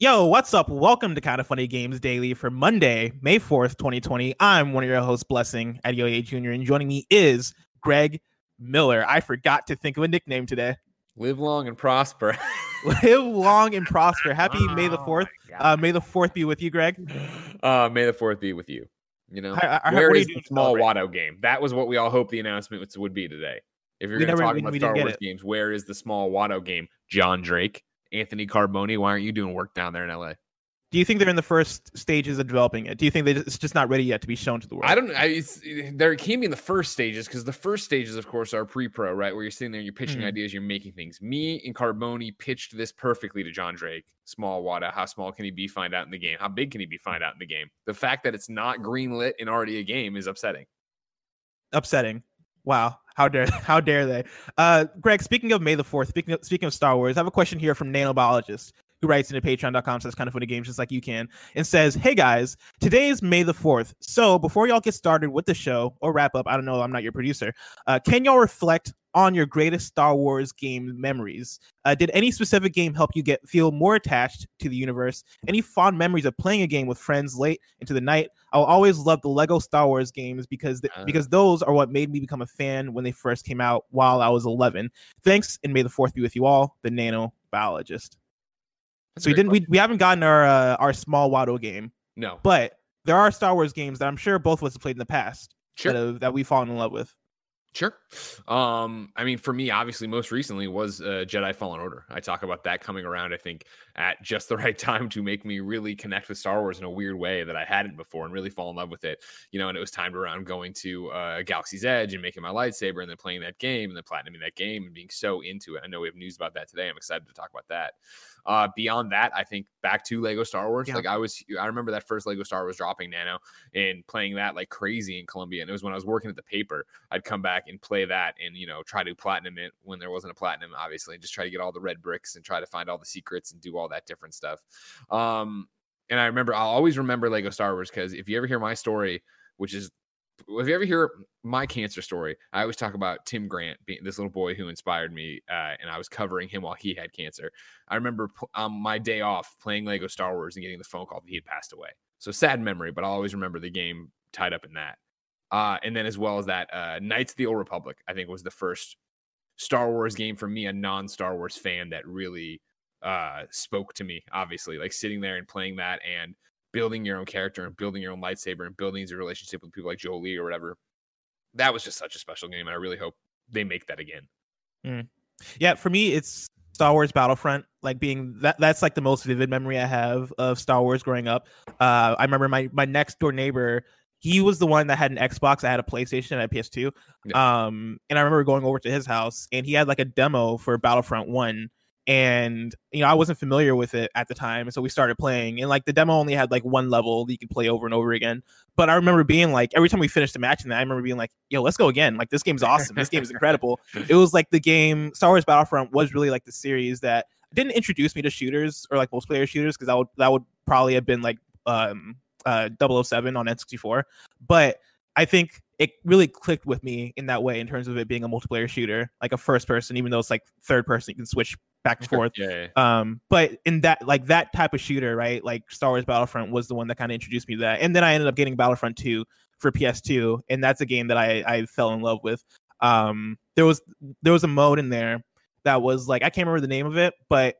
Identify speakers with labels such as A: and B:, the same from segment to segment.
A: Yo, what's up? Welcome to Kind of Funny Games Daily for Monday, May 4th, 2020. I'm one of your hosts, Blessing Adeoye Jr., and joining me is Greg Miller. I forgot to think of a nickname today.
B: Live long and prosper.
A: Live long and prosper. Happy oh, May the 4th. Uh, may the 4th be with you, Greg.
B: Uh, may the 4th be with you. You know, I, I, where is the small Watto game? That was what we all hoped the announcement would be today. If you're going to talk about Star Wars games, where is the small Watto game? John Drake. Anthony Carboni, why aren't you doing work down there in LA?
A: Do you think they're in the first stages of developing it? Do you think they it's just not ready yet to be shown to the world?
B: I don't. I, there can't be in the first stages because the first stages, of course, are pre-pro, right? Where you're sitting there, you're pitching mm-hmm. ideas, you're making things. Me and Carboni pitched this perfectly to John Drake. Small Watto, how small can he be? Find out in the game. How big can he be? Find out in the game. The fact that it's not green lit and already a game is upsetting.
A: Upsetting. Wow. How dare how dare they? Uh, Greg, speaking of May the 4th, speaking of, speaking of Star Wars, I have a question here from Nanobiologist who writes into patreon.com says kind of funny games just like you can and says hey guys today is may the 4th so before y'all get started with the show or wrap up i don't know i'm not your producer uh, can y'all reflect on your greatest Star Wars game memories. Uh, did any specific game help you get feel more attached to the universe? Any fond memories of playing a game with friends late into the night? I'll always love the Lego Star Wars games because th- uh, because those are what made me become a fan when they first came out while I was 11. Thanks, and may the fourth be with you all. The Nano Biologist. So we didn't we, we haven't gotten our uh, our small Watto game.
B: No,
A: but there are Star Wars games that I'm sure both of us have played in the past. Sure. That, that we've fallen in love with.
B: Sure. Um, I mean, for me, obviously, most recently was uh, Jedi Fallen Order. I talk about that coming around, I think, at just the right time to make me really connect with Star Wars in a weird way that I hadn't before and really fall in love with it. You know, and it was timed around going to uh, Galaxy's Edge and making my lightsaber and then playing that game and then platinuming that game and being so into it. I know we have news about that today. I'm excited to talk about that. Uh, beyond that, I think back to Lego Star Wars. Yeah. Like I was, I remember that first Lego Star Wars dropping Nano and playing that like crazy in Columbia. And it was when I was working at the paper, I'd come back and play that and you know try to platinum it when there wasn't a platinum, obviously, and just try to get all the red bricks and try to find all the secrets and do all that different stuff. Um, and I remember, I'll always remember Lego Star Wars because if you ever hear my story, which is if you ever hear my cancer story, I always talk about Tim Grant being this little boy who inspired me, uh, and I was covering him while he had cancer. I remember um, my day off playing Lego Star Wars and getting the phone call that he had passed away. So sad memory, but I'll always remember the game tied up in that. Uh, and then as well as that, uh, Knights of the Old Republic, I think was the first Star Wars game for me, a non-Star Wars fan that really uh, spoke to me. Obviously, like sitting there and playing that and building your own character and building your own lightsaber and building a relationship with people like Jolee or whatever. That was just such a special game, and I really hope they make that again.
A: Mm. Yeah, for me, it's Star Wars Battlefront. Like being that that's like the most vivid memory I have of Star Wars growing up. Uh, I remember my my next door neighbor. He was the one that had an Xbox. I had a PlayStation and a PS2. Yeah. Um, and I remember going over to his house, and he had like a demo for Battlefront One and you know I wasn't familiar with it at the time, so we started playing. And like the demo only had like one level that you could play over and over again. But I remember being like, every time we finished a match, and I remember being like, "Yo, let's go again! Like this game's awesome. This game is incredible." it was like the game Star Wars Battlefront was really like the series that didn't introduce me to shooters or like multiplayer shooters because that would that would probably have been like um uh 007 on N64, but I think it really clicked with me in that way in terms of it being a multiplayer shooter, like a first person, even though it's like third person, you can switch back and forth.
B: Yeah, yeah.
A: Um, but in that like that type of shooter, right? Like Star Wars Battlefront was the one that kind of introduced me to that, and then I ended up getting Battlefront 2 for PS2, and that's a game that I I fell in love with. Um, there was there was a mode in there that was like I can't remember the name of it, but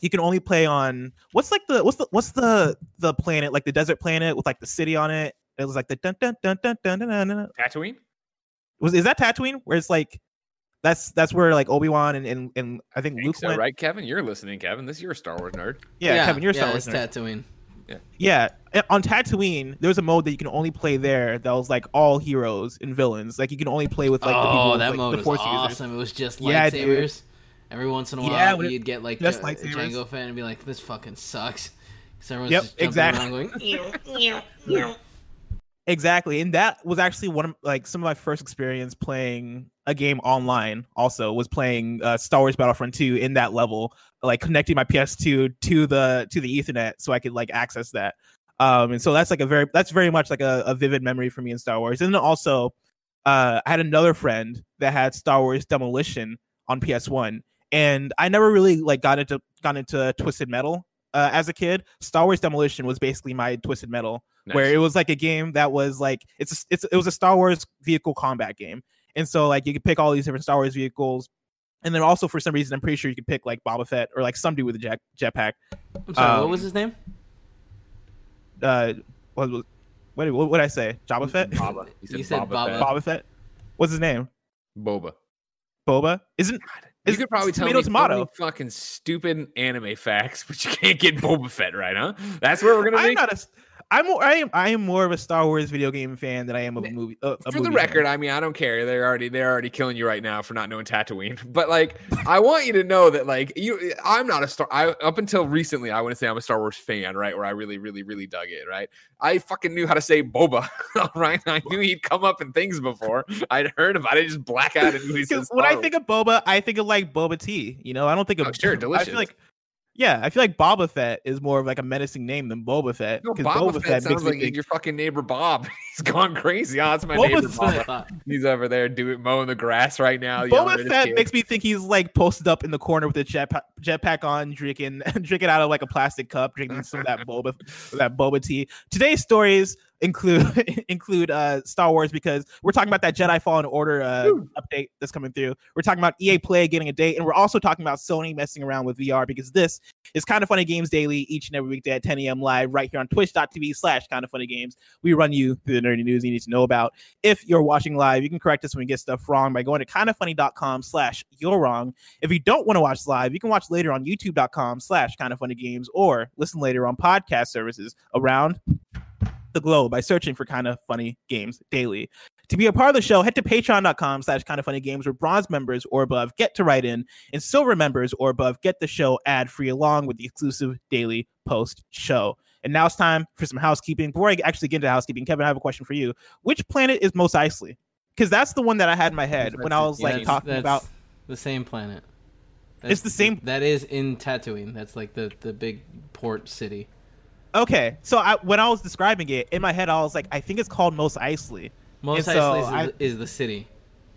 A: you can only play on what's like the what's the what's the the planet like the desert planet with like the city on it. It was like the dun dun dun dun dun dun dun. dun.
B: Tatooine.
A: Was is that Tatooine? Where it's like that's that's where like Obi Wan and, and and I think, Luke
B: so,
A: went.
B: Right, Kevin, you're listening. Kevin, this is your Star Wars nerd.
A: Yeah, yeah Kevin, you're
C: yeah,
A: Star Wars
C: nerd. Tatooine.
A: Yeah. yeah, on Tatooine, there was a mode that you can only play there that was like all heroes and villains. Like you can only play with like
C: oh,
A: the people.
C: Oh, that
A: like,
C: mode
A: the
C: was awesome. Users. It was just lightsabers. Yeah, Every once in a while, yeah, you'd get like just a, a Jango fan and be like, "This fucking sucks." Because everyone's yep, just exactly. around going.
A: Exactly, and that was actually one of like some of my first experience playing a game online. Also, was playing uh, Star Wars Battlefront 2 in that level, like connecting my PS2 to the to the Ethernet so I could like access that. Um, and so that's like a very that's very much like a, a vivid memory for me in Star Wars. And then also, uh, I had another friend that had Star Wars Demolition on PS1, and I never really like got into got into Twisted Metal uh, as a kid, Star Wars Demolition was basically my Twisted Metal, nice. where it was like a game that was like it's a, it's it was a Star Wars vehicle combat game, and so like you could pick all these different Star Wars vehicles, and then also for some reason I'm pretty sure you could pick like Boba Fett or like some dude with a jet jetpack.
C: I'm sorry, um, what was his name?
A: Uh, what what what, what would I say? Jabba Fett.
B: Boba.
C: You said, Boba. Boba.
A: Boba Fett. What's his name?
B: Boba.
A: Boba isn't
B: you could probably tell tomato, me tomato. fucking stupid anime facts, but you can't get Boba Fett right, huh? That's where we're gonna.
A: I'm
B: make...
A: not a. I'm more, I am I am more of a Star Wars video game fan than I am of a movie. Uh, a
B: for
A: movie
B: the record,
A: fan.
B: I mean I don't care. They're already they're already killing you right now for not knowing Tatooine. But like I want you to know that like you, I'm not a star. I up until recently I wouldn't say I'm a Star Wars fan, right? Where I really really really dug it, right? I fucking knew how to say boba, right? I knew he'd come up in things before. I'd heard about it, just black out and
A: When I think of boba, I think of like boba tea. You know, I don't think of
B: oh, sure delicious.
A: I feel like yeah, I feel like Boba Fett is more of like a menacing name than Boba Fett.
B: No, Boba Fett, Fett sounds like think... your fucking neighbor Bob. He's gone crazy. Oh, it's my Boba neighbor Bob. He's over there doing mowing the grass right now.
A: Boba Fett makes me think he's like posted up in the corner with a jet jetpack on, drinking drinking out of like a plastic cup, drinking some of that boba that boba tea. Today's stories include include uh Star Wars because we're talking about that Jedi Fallen Order uh, update that's coming through. We're talking about EA Play getting a date, and we're also talking about Sony messing around with VR because this is kind of funny games daily each and every weekday at 10 a.m. live right here on twitch.tv slash kind of funny games. We run you through the nerdy news you need to know about. If you're watching live, you can correct us when we get stuff wrong by going to kindoffunny.com slash you're wrong. If you don't want to watch live, you can watch later on youtube.com slash kind of funny games or listen later on podcast services around the globe by searching for kind of funny games daily. To be a part of the show, head to patreon.com slash kind of funny games where bronze members or above get to write in and silver members or above get the show ad free along with the exclusive daily post show. And now it's time for some housekeeping. Before I actually get into housekeeping, Kevin, I have a question for you. Which planet is Mos Eisley? Because that's the one that I had in my head that's when I was like talking about
C: the same planet.
A: That's, it's the same.
C: That is in Tatooine. That's like the the big port city.
A: Okay, so I, when I was describing it in my head, I was like, I think it's called Mos Eisley.
C: Mos Eisley so is, I, is, the city.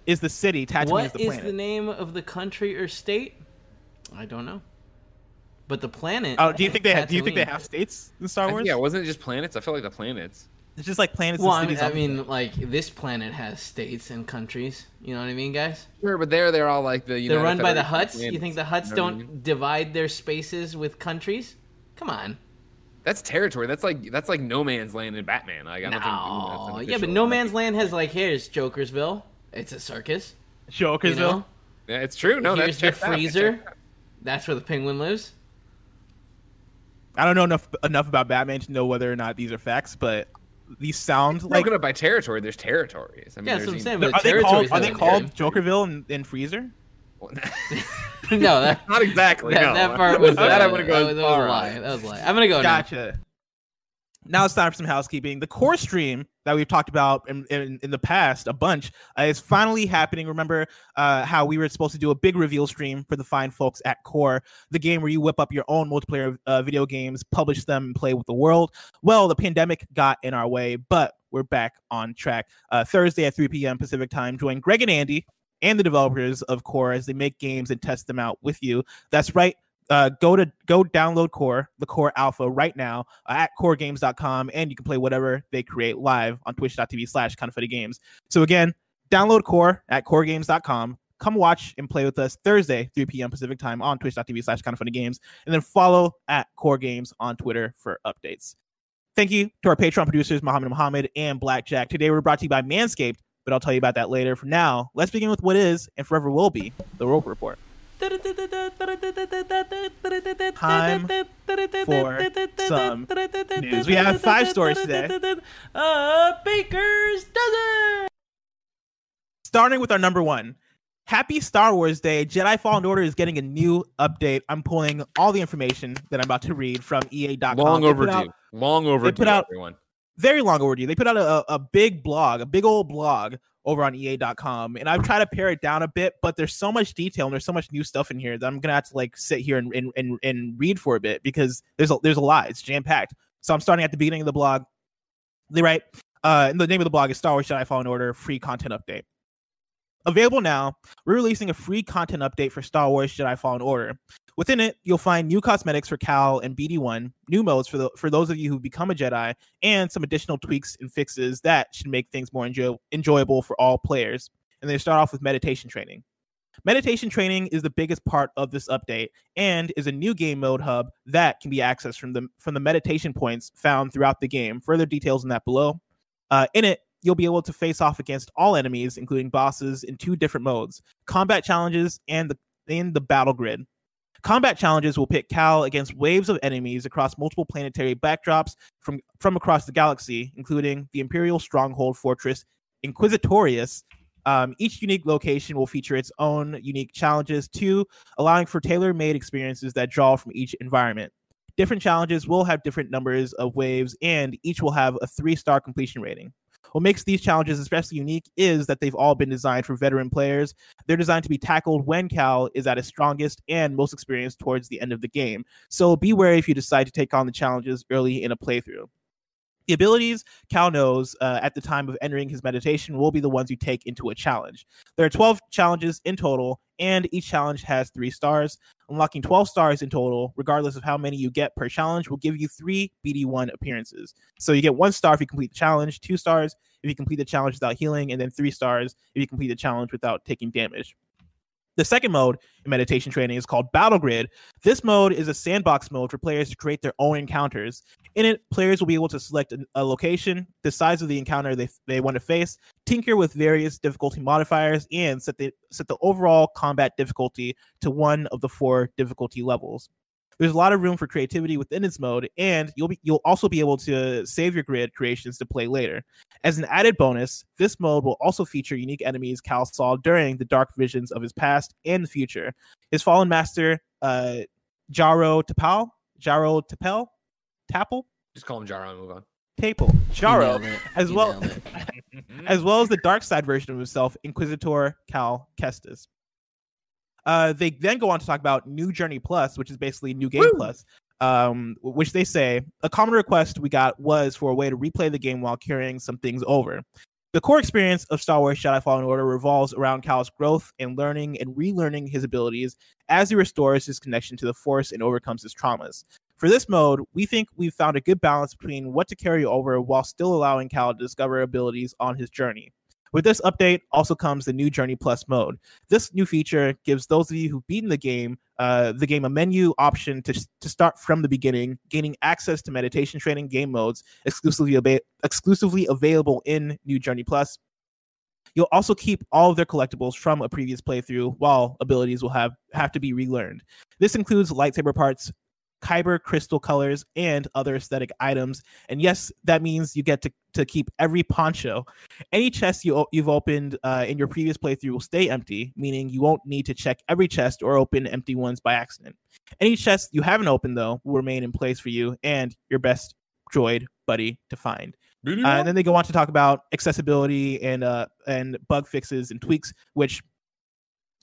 A: Is the city? Tatooine
C: what
A: is the
C: planet. the name of the country or state? I don't know. But the planet.
A: Oh, do you think they have, do you think they have states in Star Wars?
B: yeah, wasn't it just planets? I feel like the planets.
A: It's just like planets.
C: Well, I mean, I mean, like this planet has states and countries. You know what I mean, guys?
B: Sure, but there they're all like the.
C: United they're run by the Hutts. You think the Hutts don't I mean? divide their spaces with countries? Come on.
B: That's territory. That's like that's like No Man's Land in Batman. Like, I don't
C: no. think yeah, but No Man's Land has like here's Jokersville. It's a circus.
A: Jokersville. You know?
B: Yeah, it's true. No,
C: here's
B: that's
C: the freezer. That's where the penguin lives.
A: I don't know enough enough about Batman to know whether or not these are facts, but these sound like
B: broken up by territory. There's territories. I mean,
C: yeah, that's what I'm saying.
A: Are they called Are they called Jokerville and, and Freezer?
C: no, that,
B: not exactly.
C: That,
B: no.
C: that part was uh, that. I'm gonna go. That, that was a lie. That was a lie. I'm gonna go.
A: Gotcha. Now. Now it's time for some housekeeping. The core stream that we've talked about in, in, in the past a bunch uh, is finally happening. Remember uh, how we were supposed to do a big reveal stream for the fine folks at Core, the game where you whip up your own multiplayer uh, video games, publish them, and play with the world. Well, the pandemic got in our way, but we're back on track. Uh, Thursday at 3 p.m. Pacific time, join Greg and Andy and the developers of Core as they make games and test them out with you. That's right. Uh, go to go download Core, the Core Alpha right now uh, at coregames.com, and you can play whatever they create live on twitch.tv slash funny games. So again, download Core at coregames.com. Come watch and play with us Thursday, 3 p.m. Pacific time on twitch.tv slash funny games, and then follow at Core Games on Twitter for updates. Thank you to our Patreon producers, Mohammed Mohammed and Blackjack. Today we're brought to you by Manscaped but I'll tell you about that later. For now, let's begin with what is and forever will be the Roper Report. Time for some news. We have five stories today.
C: Uh, Baker's dozen.
A: Starting with our number one. Happy Star Wars Day. Jedi Fallen Order is getting a new update. I'm pulling all the information that I'm about to read from EA.com.
B: Long overdue. Out, Long overdue, put out, everyone
A: very long overdue. They put out a, a big blog, a big old blog over on EA.com, and I've tried to pare it down a bit, but there's so much detail and there's so much new stuff in here that I'm gonna have to like sit here and and, and, and read for a bit because there's a there's a lot. It's jam packed. So I'm starting at the beginning of the blog. They write, uh, and the name of the blog is Star Wars Jedi Fallen Order free content update. Available now, we're releasing a free content update for Star Wars Jedi Fallen Order. Within it, you'll find new cosmetics for Cal and BD1, new modes for the, for those of you who become a Jedi, and some additional tweaks and fixes that should make things more enjoy- enjoyable for all players. And they start off with meditation training. Meditation training is the biggest part of this update and is a new game mode hub that can be accessed from the from the meditation points found throughout the game. Further details in that below. Uh, in it, you'll be able to face off against all enemies, including bosses, in two different modes: combat challenges and the in the battle grid. Combat challenges will pit Cal against waves of enemies across multiple planetary backdrops from, from across the galaxy, including the Imperial stronghold fortress Inquisitorius. Um, each unique location will feature its own unique challenges, too, allowing for tailor made experiences that draw from each environment. Different challenges will have different numbers of waves, and each will have a three star completion rating. What makes these challenges especially unique is that they've all been designed for veteran players. They're designed to be tackled when Cal is at his strongest and most experienced towards the end of the game. So be wary if you decide to take on the challenges early in a playthrough. The abilities Cal knows uh, at the time of entering his meditation will be the ones you take into a challenge. There are 12 challenges in total, and each challenge has three stars. Unlocking 12 stars in total, regardless of how many you get per challenge, will give you three BD1 appearances. So you get one star if you complete the challenge, two stars if you complete the challenge without healing, and then three stars if you complete the challenge without taking damage. The second mode in meditation training is called Battle Grid. This mode is a sandbox mode for players to create their own encounters. In it, players will be able to select a location, the size of the encounter they, they want to face, tinker with various difficulty modifiers, and set the set the overall combat difficulty to one of the four difficulty levels. There's a lot of room for creativity within its mode, and you'll be you'll also be able to save your grid creations to play later. As an added bonus, this mode will also feature unique enemies Cal saw during the dark visions of his past and the future. His fallen master, uh, Jaro Tapal, Jaro Tapel, Tapel.
B: Just call him Jaro and move on.
A: Tapel, Jaro, as well as well as the dark side version of himself, Inquisitor Cal Kestis. Uh, they then go on to talk about New Journey Plus, which is basically New Game Woo! Plus, um, which they say a common request we got was for a way to replay the game while carrying some things over. The core experience of Star Wars Jedi Fallen Order revolves around Cal's growth and learning and relearning his abilities as he restores his connection to the Force and overcomes his traumas. For this mode, we think we've found a good balance between what to carry over while still allowing Cal to discover abilities on his journey. With this update also comes the new Journey Plus mode. This new feature gives those of you who've beaten the game uh, the game a menu option to, to start from the beginning, gaining access to meditation training game modes exclusively, ab- exclusively available in New Journey Plus. You'll also keep all of their collectibles from a previous playthrough, while abilities will have, have to be relearned. This includes lightsaber parts, kyber crystal colors, and other aesthetic items. And yes, that means you get to, to keep every poncho. Any chest you, you've opened uh, in your previous playthrough will stay empty, meaning you won't need to check every chest or open empty ones by accident. Any chest you haven't opened, though, will remain in place for you and your best droid buddy to find. Uh, and then they go on to talk about accessibility and uh, and bug fixes and tweaks, which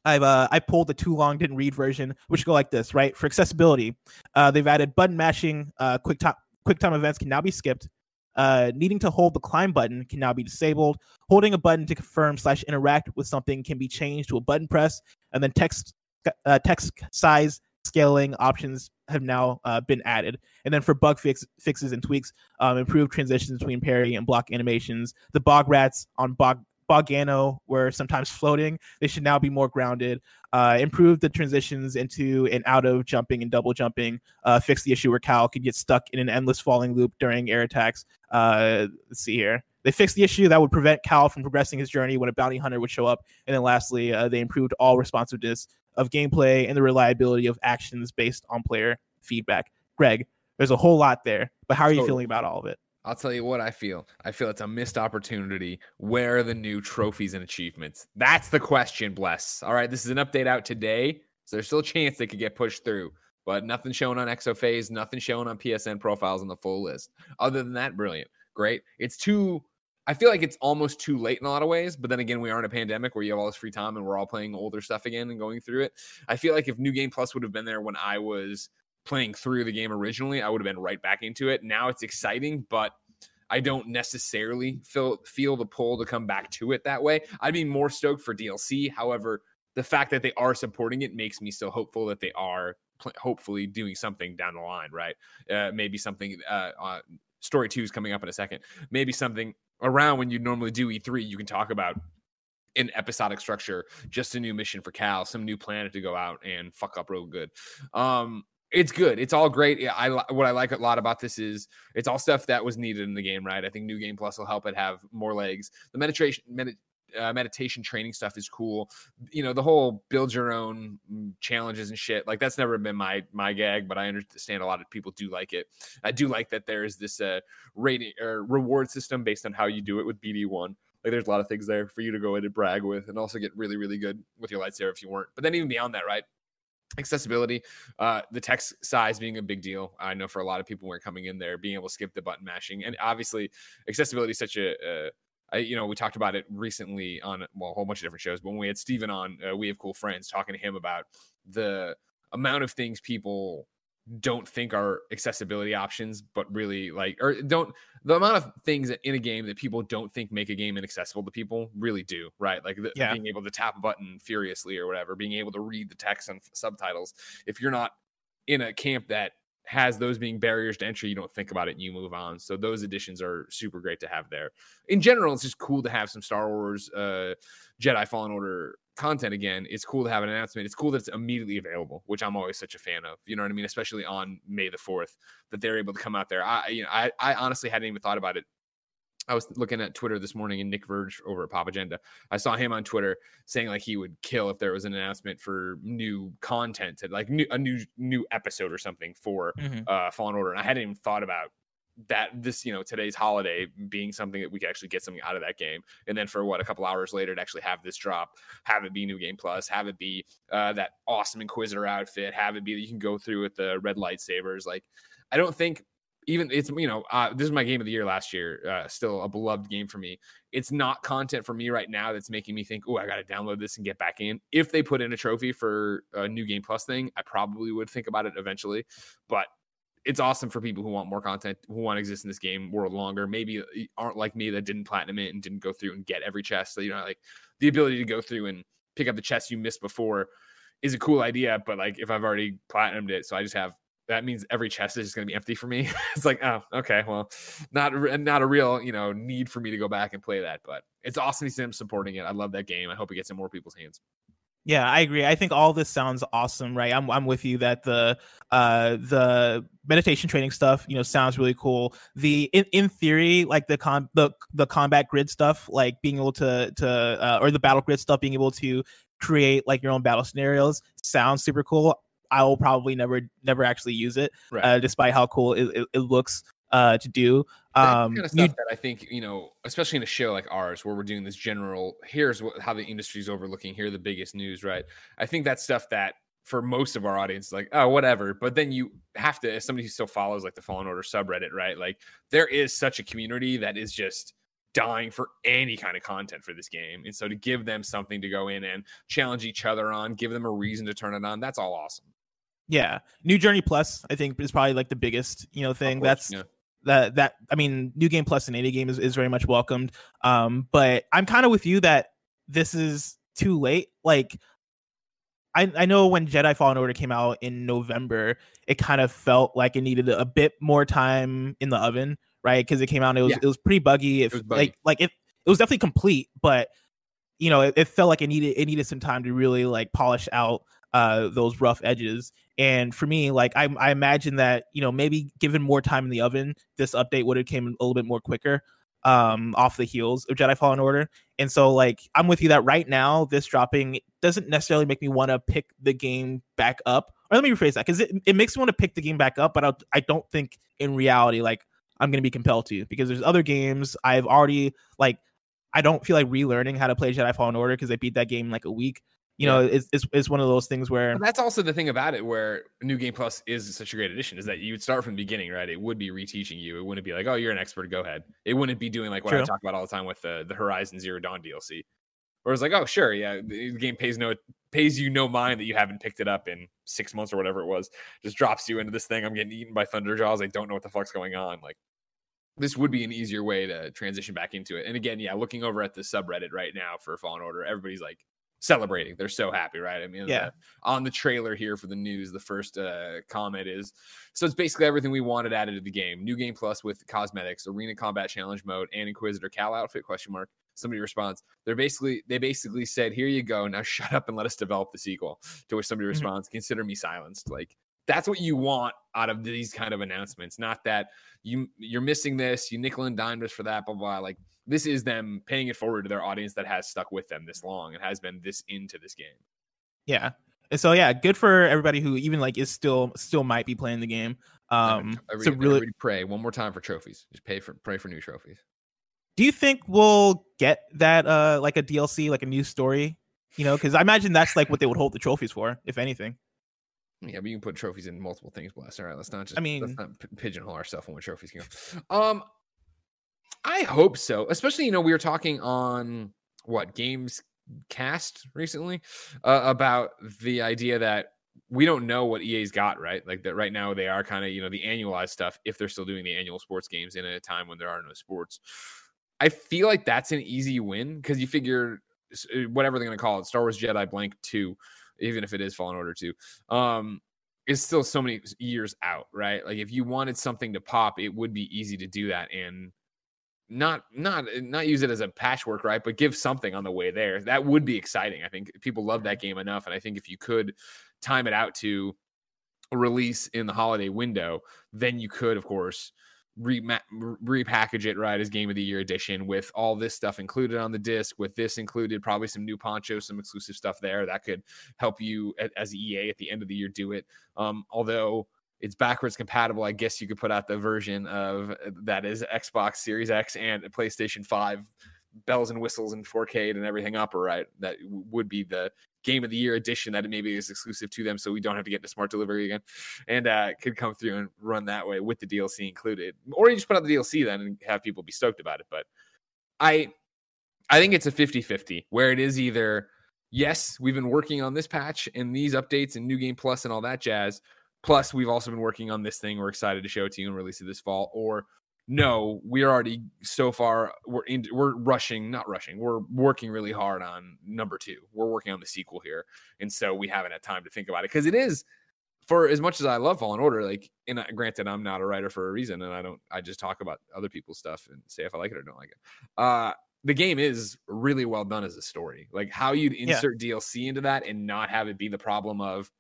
A: I've uh, I pulled the too long didn't read version, which go like this, right? For accessibility, uh, they've added button mashing. Uh, quick time quick time events can now be skipped. Uh, needing to hold the climb button can now be disabled. Holding a button to confirm slash interact with something can be changed to a button press, and then text uh, text size scaling options have now uh, been added. And then for bug fix, fixes and tweaks, um, improved transitions between parry and block animations. The bog rats on bog Bogano were sometimes floating. They should now be more grounded. Uh, improve the transitions into and out of jumping and double jumping. Uh, fix the issue where Cal could get stuck in an endless falling loop during air attacks. Uh, let's see here. They fixed the issue that would prevent Cal from progressing his journey when a bounty hunter would show up. And then lastly, uh, they improved all responsiveness of gameplay and the reliability of actions based on player feedback. Greg, there's a whole lot there, but how are you feeling about all of it?
B: I'll tell you what I feel. I feel it's a missed opportunity. Where are the new trophies and achievements? That's the question, bless. All right, this is an update out today. So there's still a chance they could get pushed through, but nothing shown on Exophase, nothing shown on PSN profiles on the full list. Other than that, brilliant. Great. It's too I feel like it's almost too late in a lot of ways, but then again, we are in a pandemic where you have all this free time and we're all playing older stuff again and going through it. I feel like if New Game Plus would have been there when I was playing through the game originally, I would have been right back into it. Now it's exciting, but I don't necessarily feel feel the pull to come back to it that way. I'd be more stoked for DLC. However, the fact that they are supporting it makes me still hopeful that they are pl- hopefully doing something down the line, right? Uh, maybe something. Uh, uh, story two is coming up in a second. Maybe something around when you normally do E3, you can talk about an episodic structure, just a new mission for Cal, some new planet to go out and fuck up real good. Um, it's good. It's all great. Yeah, I what I like a lot about this is it's all stuff that was needed in the game, right? I think New Game Plus will help it have more legs. The meditation, med, uh, meditation training stuff is cool. You know, the whole build your own mm, challenges and shit. Like that's never been my my gag, but I understand a lot of people do like it. I do like that there is this uh rating or reward system based on how you do it with BD one. Like there's a lot of things there for you to go in and brag with, and also get really really good with your lightsaber if you weren't. But then even beyond that, right? Accessibility uh the text size being a big deal i know for a lot of people when coming in there being able to skip the button mashing and obviously accessibility is such a, I, you know, we talked about it recently on well, a whole bunch of different shows. But when we had Steven on, uh, we have cool friends talking to him about the amount of things people don't think are accessibility options, but really like, or don't the amount of things in a game that people don't think make a game inaccessible to people really do, right? Like the, yeah. being able to tap a button furiously or whatever, being able to read the text and subtitles. If you're not in a camp that has those being barriers to entry, you don't think about it and you move on. So those additions are super great to have there. In general, it's just cool to have some Star Wars uh, Jedi Fallen Order content again, it's cool to have an announcement. It's cool that it's immediately available, which I'm always such a fan of. You know what I mean? Especially on May the 4th, that they're able to come out there. I, you know, I, I honestly hadn't even thought about it. I was looking at Twitter this morning and Nick Verge over at Pop Agenda. I saw him on Twitter saying like he would kill if there was an announcement for new content, like new, a new new episode or something for mm-hmm. uh, Fallen Order. And I hadn't even thought about that this you know today's holiday being something that we could actually get something out of that game and then for what a couple hours later to actually have this drop have it be new game plus have it be uh, that awesome inquisitor outfit have it be that you can go through with the red lightsabers like i don't think even it's you know uh, this is my game of the year last year uh, still a beloved game for me. It's not content for me right now that's making me think oh i gotta download this and get back in. If they put in a trophy for a new game plus thing i probably would think about it eventually but it's awesome for people who want more content, who want to exist in this game world longer. Maybe uh, aren't like me that didn't platinum it and didn't go through and get every chest. So, you know, like the ability to go through and pick up the chest you missed before is a cool idea. But like if I've already platinumed it, so I just have that means every chest is just going to be empty for me. it's like, oh, okay, well, not not a real you know need for me to go back and play that, but it's awesome to see them supporting it. I love that game. I hope it gets in more people's hands.
A: Yeah, I agree. I think all this sounds awesome, right? I'm I'm with you that the uh the meditation training stuff, you know, sounds really cool. The in, in theory, like the con the the combat grid stuff, like being able to to uh, or the battle grid stuff, being able to create like your own battle scenarios sounds super cool. I will probably never never actually use it, right. uh, despite how cool it, it, it looks uh, to do. Um,
B: kind of stuff that I think you know, especially in a show like ours, where we're doing this general. Here's what, how the industry's overlooking. Here the biggest news, right? I think that's stuff that for most of our audience, like oh whatever. But then you have to, as somebody who still follows like the Fallen Order subreddit, right? Like there is such a community that is just dying for any kind of content for this game. And so to give them something to go in and challenge each other on, give them a reason to turn it on, that's all awesome.
A: Yeah. New Journey Plus, I think, is probably like the biggest, you know, thing. Course, that's yeah that that I mean, new game plus in any game is, is very much welcomed. Um, but I'm kind of with you that this is too late. Like I, I know when Jedi Fallen Order came out in November, it kind of felt like it needed a bit more time in the oven, right? Because it came out, it was yeah. it was pretty buggy. If buggy. like like it it was definitely complete, but you know, it, it, felt like it needed it needed some time to really like polish out uh those rough edges. And for me, like I, I imagine that you know maybe given more time in the oven, this update would have came a little bit more quicker um off the heels of Jedi Fallen Order. And so like I'm with you that right now this dropping doesn't necessarily make me want to pick the game back up. Or let me rephrase that because it, it makes me want to pick the game back up, but I, I don't think in reality like I'm going to be compelled to because there's other games I've already like I don't feel like relearning how to play Jedi Fallen Order because I beat that game in like a week you know, it's, it's, it's one of those things where
B: but that's also the thing about it where New Game Plus is such a great addition is that you would start from the beginning, right? It would be reteaching you. It wouldn't be like, oh, you're an expert, go ahead. It wouldn't be doing like what True. I talk about all the time with the the Horizon Zero Dawn DLC, where it's like, oh, sure, yeah, the game pays no pays you no mind that you haven't picked it up in six months or whatever it was. Just drops you into this thing. I'm getting eaten by Thunderjaws. I don't know what the fuck's going on. Like this would be an easier way to transition back into it. And again, yeah, looking over at the subreddit right now for Fallen Order, everybody's like celebrating. They're so happy, right? I mean,
A: yeah.
B: The, on the trailer here for the news, the first uh, comment is so it's basically everything we wanted added to the game. New game plus with cosmetics, arena combat challenge mode, and Inquisitor Cal outfit question mark. Somebody responds. They're basically they basically said, "Here you go. Now shut up and let us develop the sequel." To which somebody mm-hmm. responds, "Consider me silenced." Like that's what you want out of these kind of announcements. Not that you you're missing this, you nickel and dime us for that, blah blah. Like this is them paying it forward to their audience that has stuck with them this long and has been this into this game.
A: Yeah. So yeah, good for everybody who even like is still still might be playing the game. Um
B: I, so really pray one more time for trophies. Just pay for pray for new trophies.
A: Do you think we'll get that uh like a DLC, like a new story? You know, because I imagine that's like what they would hold the trophies for, if anything.
B: Yeah, but you can put trophies in multiple things, bless. All right, let's not just
A: I mean
B: let's not pigeonhole ourselves on what trophies can go. Um I hope so. Especially, you know, we were talking on what games cast recently uh, about the idea that we don't know what EA's got, right? Like that right now they are kind of, you know, the annualized stuff if they're still doing the annual sports games in a time when there are no sports. I feel like that's an easy win because you figure whatever they're going to call it, Star Wars Jedi blank 2 even if it is Fallen Order 2, um, is still so many years out, right? Like if you wanted something to pop, it would be easy to do that and not not not use it as a patchwork, right? But give something on the way there. That would be exciting. I think people love that game enough, and I think if you could time it out to release in the holiday window, then you could, of course, re- repackage it right as game of the year edition with all this stuff included on the disc with this included probably some new ponchos some exclusive stuff there that could help you as ea at the end of the year do it. Um, although it's backwards compatible i guess you could put out the version of that is xbox series x and playstation 5 bells and whistles and 4k and everything up right? That would be the game of the year edition that maybe is exclusive to them so we don't have to get to smart delivery again. And uh, could come through and run that way with the dlc included. Or you just put out the dlc then and have people be stoked about it. But i i think it's a 50-50 where it is either yes we've been working on this patch and these updates and new game plus and all that jazz plus we've also been working on this thing we're excited to show it to you and release it this fall or no, we're already so far we're in we're rushing, not rushing. We're working really hard on number 2. We're working on the sequel here. And so we haven't had time to think about it cuz it is for as much as I love Fallen Order, like, and granted, I'm not a writer for a reason, and I don't, I just talk about other people's stuff and say if I like it or don't like it. Uh, the game is really well done as a story. Like how you'd insert yeah. DLC into that and not have it be the problem of,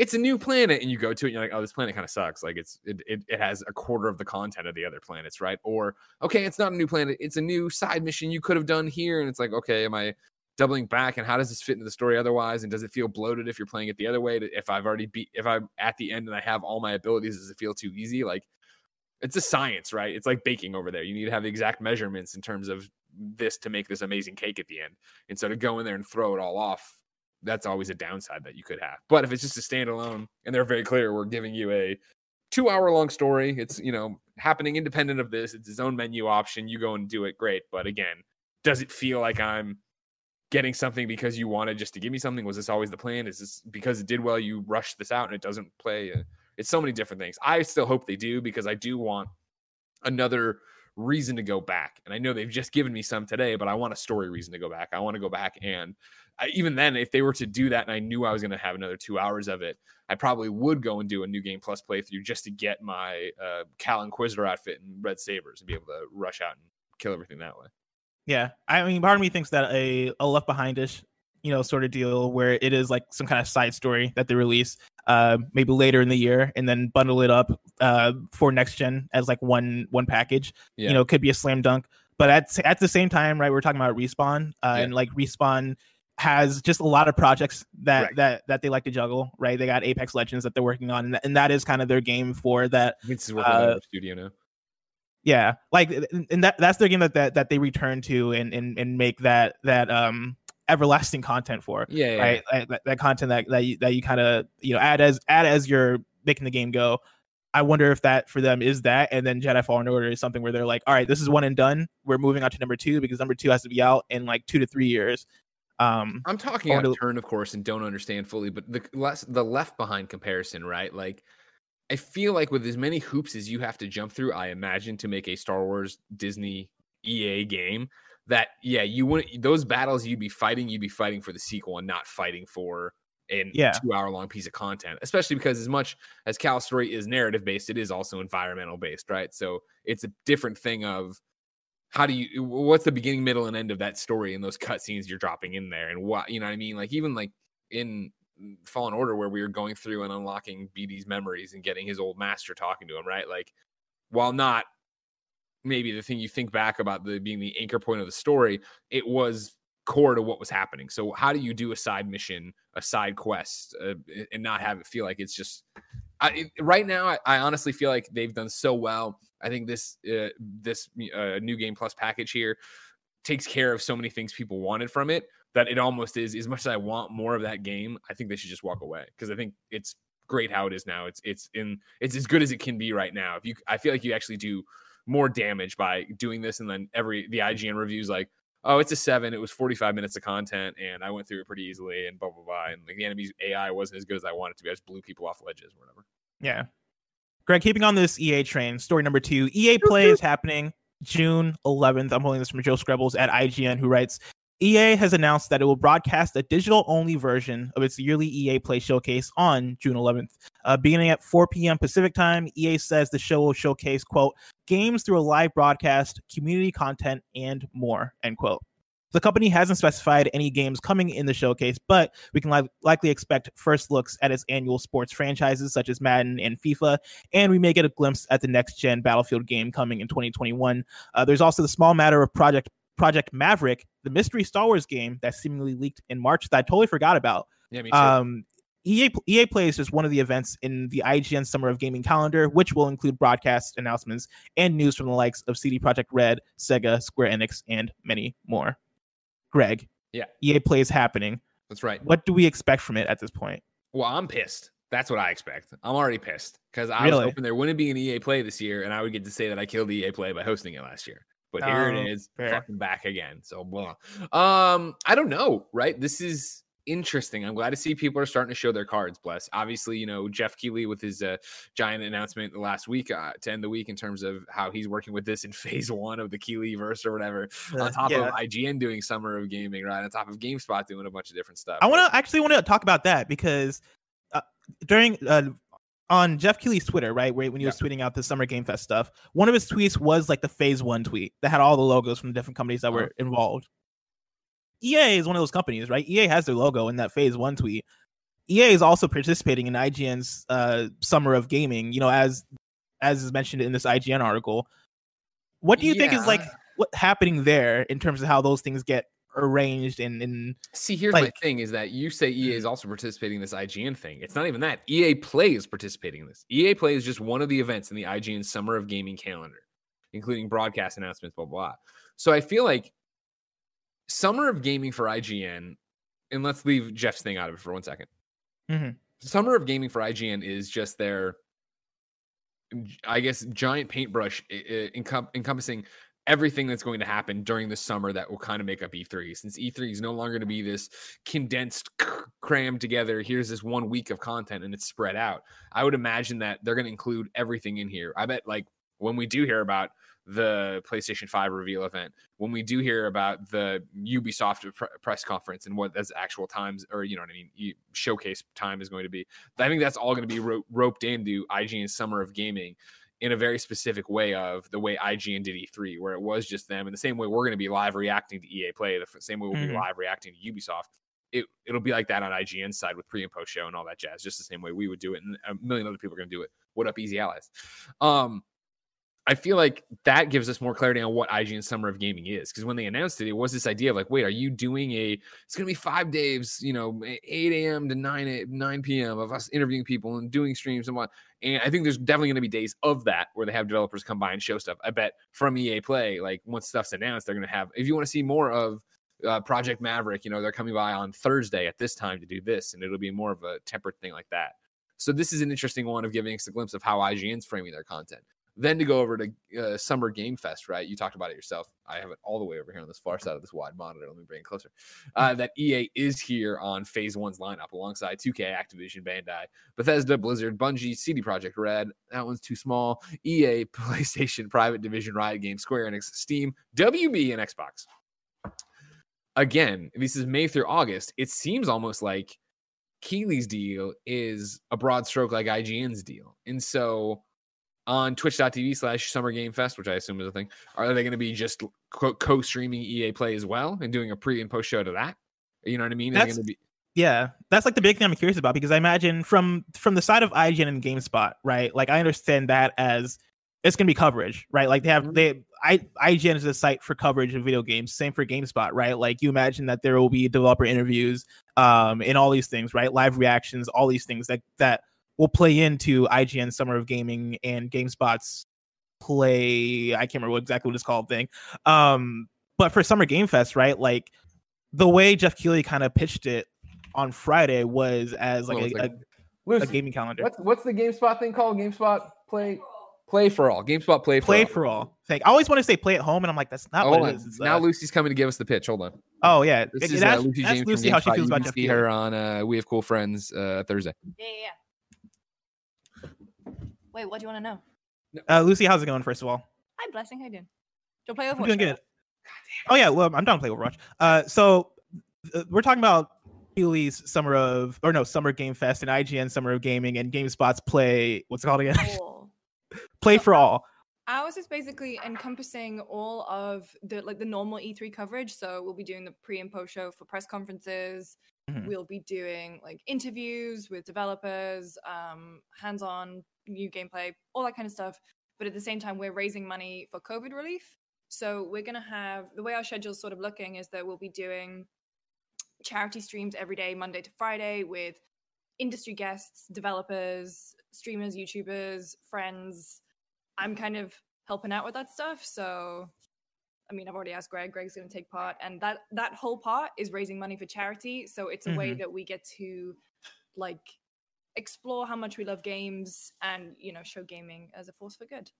B: it's a new planet and you go to it and you're like oh this planet kind of sucks. Like it's it, it, it has a quarter of the content of the other planets right? Or okay it's not a new planet it's a new side mission you could have done here. And it's like okay am i doubling back and how does this fit into the story otherwise? And does it feel bloated if you're playing it the other way? If i've already beat if i'm at the end and i have all my abilities does it feel too easy? Like it's a science right? It's like baking over there. You need to have the exact measurements in terms of this to make this amazing cake at the end. And so to go in there and throw it all off that's always a downside that you could have. But if it's just a standalone and they're very clear, we're giving you a two hour long story. It's, you know, happening independent of this. It's its own menu option. You go and do it. Great. But again, does it feel like I'm getting something because you wanted just to give me something? Was this always the plan? Is this because it did well, you rushed this out and it doesn't play? Uh, it's so many different things. I still hope they do because I do want another reason to go back. And I know they've just given me some today, but I want a story reason to go back. I want to go back and I, even then, if they were to do that and I knew I was going to have another two hours of it, I probably would go and do a new game plus playthrough just to get my uh, Cal Inquisitor outfit and red sabers and be able to rush out and kill everything that way.
A: Yeah, I mean, part of me thinks that a, a left behindish, you know, sort of deal where it is like some kind of side story that they release, uh, maybe later in the year, and then bundle it up uh, for next gen as like one one package. Yeah. You know, could be a slam dunk. But at at the same time, right, we're talking about respawn, uh, yeah. and like respawn has just a lot of projects that right. that that they like to juggle. Right, they got Apex Legends that they're working on, and, and that is kind of their game for that.
B: This is working uh, studio now.
A: Yeah, like, and that that's their game that that, that they return to and, and and make that that um everlasting content for.
B: Yeah, yeah
A: right. Like, that, that, content that that you, that you kind of you know add as add as you're making the game go. I wonder if that for them is that, and then Jedi Fallen Order is something where they're like, all right, this is one and done. We're moving on to number two because number two has to be out in like two to three years. Um,
B: I'm talking out of turn, of course, and don't understand fully, but the less the left behind comparison, right? Like I feel like with as many hoops as you have to jump through, I imagine to make a Star Wars Disney EA game that yeah, you wouldn't those battles you'd be fighting, you'd be fighting for the sequel and not fighting for a yeah. two hour long piece of content, especially because as much as Cal story is narrative based, it is also environmental based, right? So it's a different thing of how do you what's the beginning, middle, and end of that story and those cutscenes you're dropping in there and what you know what I mean? Like even like in Fallen Order where we were going through and unlocking BD's memories and getting his old master talking to him, right? Like while not maybe the thing you think back about the being the anchor point of the story, it was core to what was happening. So how do you do a side mission, a side quest, uh, and not have it feel like it's just I, right now? I, I, honestly feel like they've done so well. I think this uh, this uh, new game plus package here takes care of so many things people wanted from it that it almost is as much as I want more of that game. I think they should just walk away because I think it's great how it is now. It's it's in it's as good as it can be right now. If you, I feel like you actually do more damage by doing this, and then every the IGN reviews like, oh, it's a seven. It was 45 minutes of content, and I went through it pretty easily, and blah blah blah. And like the enemy's AI wasn't as good as I wanted to be. I just blew people off ledges or whatever.
A: Yeah. Greg, keeping on this EA train, story number two. EA Play is happening June 11th. I'm holding this from Joe Skrebels at IGN, who writes EA has announced that it will broadcast a digital only version of its yearly EA Play showcase on June 11th. Uh, beginning at 4 p.m. Pacific time, EA says the show will showcase, quote, games through a live broadcast, community content, and more, end quote. The company hasn't specified any games coming in the showcase, but we can li- likely expect first looks at its annual sports franchises such as Madden and FIFA, and we may get a glimpse at the next gen Battlefield game coming in 2021. Uh, there's also the small matter of Project Project Maverick, the mystery Star Wars game that seemingly leaked in March that I totally forgot about.
B: Yeah, me too.
A: Um, EA EA Play is just one of the events in the IGN Summer of Gaming calendar, which will include broadcast announcements and news from the likes of CD Projekt Red, Sega, Square Enix, and many more. Greg,
B: yeah,
A: EA Play is happening.
B: That's right.
A: What do we expect from it at this point?
B: Well, I'm pissed. That's what I expect. I'm already pissed because I really? was hoping there wouldn't be an EA Play this year, and I would get to say that I killed EA Play by hosting it last year. But here it oh, is, fair. fucking back again. So blah. Um, I don't know, right? This is interesting. I'm glad to see people are starting to show their cards. Bless. Obviously, you know Jeff Keighley with his uh, giant announcement last week uh, to end the week in terms of how he's working with this in phase one of the Keighley verse or whatever. Uh, on top yeah. of IGN doing Summer of Gaming, right? On top of GameSpot doing a bunch of different stuff.
A: I want to actually want to talk about that because uh, during uh, on Jeff Keighley's Twitter, right, where when he was tweeting out the Summer Game Fest stuff, one of his tweets was like the Phase One tweet that had all the logos from the different companies that uh-huh. were involved. EA is one of those companies, right? EA has their logo in that Phase One tweet. EA is also participating in IGN's uh, Summer of Gaming. You know, as as is mentioned in this IGN article. What do you yeah. think is like what happening there in terms of how those things get arranged and, and
B: see here's like, my thing is that you say EA is also participating in this IGN thing. It's not even that. EA Play is participating in this. EA Play is just one of the events in the IGN Summer of Gaming calendar, including broadcast announcements, blah blah. So I feel like Summer of Gaming for IGN, and let's leave Jeff's thing out of it for one second. Mm-hmm. Summer of Gaming for IGN is just their I guess giant paintbrush encompassing everything that's going to happen during the summer that will kind of make up E3. Since E3 is no longer going to be this condensed, crammed together, here's this one week of content and it's spread out. I would imagine that they're going to include everything in here. I bet, like, when we do hear about the PlayStation 5 reveal event, when we do hear about the Ubisoft press conference and what that's actual times or you know what I mean, showcase time is going to be, I think that's all going to be ro- roped into IGN Summer of Gaming in a very specific way of the way IGN did E3, where it was just them. In the same way, we're going to be live reacting to EA Play, the same way we'll mm-hmm. be live reacting to Ubisoft. It, it'll be like that on IGN side with pre and post show and all that jazz, just the same way we would do it. And a million other people are going to do it. What up, Easy Allies? Um, I feel like that gives us more clarity on what IGN Summer of Gaming is. Because when they announced it, it was this idea of like, wait, are you doing a? It's going to be five days, you know, eight a.m. to nine 9 p.m. of us interviewing people and doing streams and what. And I think there's definitely going to be days of that where they have developers come by and show stuff. I bet from EA Play, like once stuff's announced, they're going to have. If you want to see more of uh, Project Maverick, you know, they're coming by on Thursday at this time to do this, and it'll be more of a tempered thing like that. So this is an interesting one of giving us a glimpse of how IGN's framing their content. Then to go over to uh, Summer Game Fest, right? You talked about it yourself. I have it all the way over here on this far side of this wide monitor. Let me bring it closer. Uh, that EA is here on Phase One's lineup alongside 2K, Activision, Bandai, Bethesda, Blizzard, Bungie, CD Projekt Red. That one's too small. EA, PlayStation, Private Division, Riot Games, Square Enix, Steam, WB, and Xbox. Again, this is May through August. It seems almost like Keighley's deal is a broad stroke like IGN's deal. And so on twitch.tv slash summer game fest, which I assume is a thing, are they going to be just co streaming EA play as well and doing a pre and post show to that? You know what I mean?
A: That's, be- yeah, that's like the big thing I'm curious about because I imagine from from the side of IGN and GameSpot, right? Like I understand that as it's gonna be coverage, right? Like they have mm-hmm. they I IGN is a site for coverage of video games. Same for GameSpot, right? Like you imagine that there will be developer interviews, um, in all these things, right? Live reactions, all these things that that will play into IGN Summer of Gaming and GameSpot's play. I can't remember what exactly what it's called thing. Um, but for Summer Game Fest, right? Like the way Jeff Keighley kind of pitched it on Friday was as like, a, like a, a, gaming calendar.
B: What's what's the GameSpot thing called? GameSpot play Play for all. GameSpot play for
A: play
B: all.
A: for all. Thank. I always want to say play at home, and I'm like, that's not what it is.
B: It's, now uh, Lucy's coming to give us the pitch. Hold on.
A: Oh yeah,
B: this it, is uh, Lucy James Lucy how she feels you about see her on uh, We Have Cool Friends uh, Thursday.
D: Yeah, yeah, yeah. Wait, what do you want to know?
A: Uh, Lucy, how's it going? First of all.
D: Hi, blessing. How you doing? Do you play Overwatch?
A: I'm doing good. Oh yeah, well, I'm down to play Overwatch. Uh, so uh, we're talking about Keighley's Summer of, or no, Summer Game Fest and IGN Summer of Gaming and GameSpot's Play. What's it called again? Cool. play so, for all.
D: Ours is basically encompassing all of the like the normal E3 coverage. So we'll be doing the pre and post show for press conferences. Mm-hmm. We'll be doing like interviews with developers, um, hands-on new gameplay, all that kind of stuff. But at the same time, we're raising money for COVID relief. So we're gonna have the way our schedule is sort of looking is that we'll be doing charity streams every day, Monday to Friday, with industry guests, developers, streamers, YouTubers, friends I'm kind of helping out with that stuff. So, I mean, I've already asked Greg. Greg's going to take part, and that that whole part is raising money for charity. So it's a mm-hmm. way that we get to like explore how much we love games and you know show gaming as a force for good.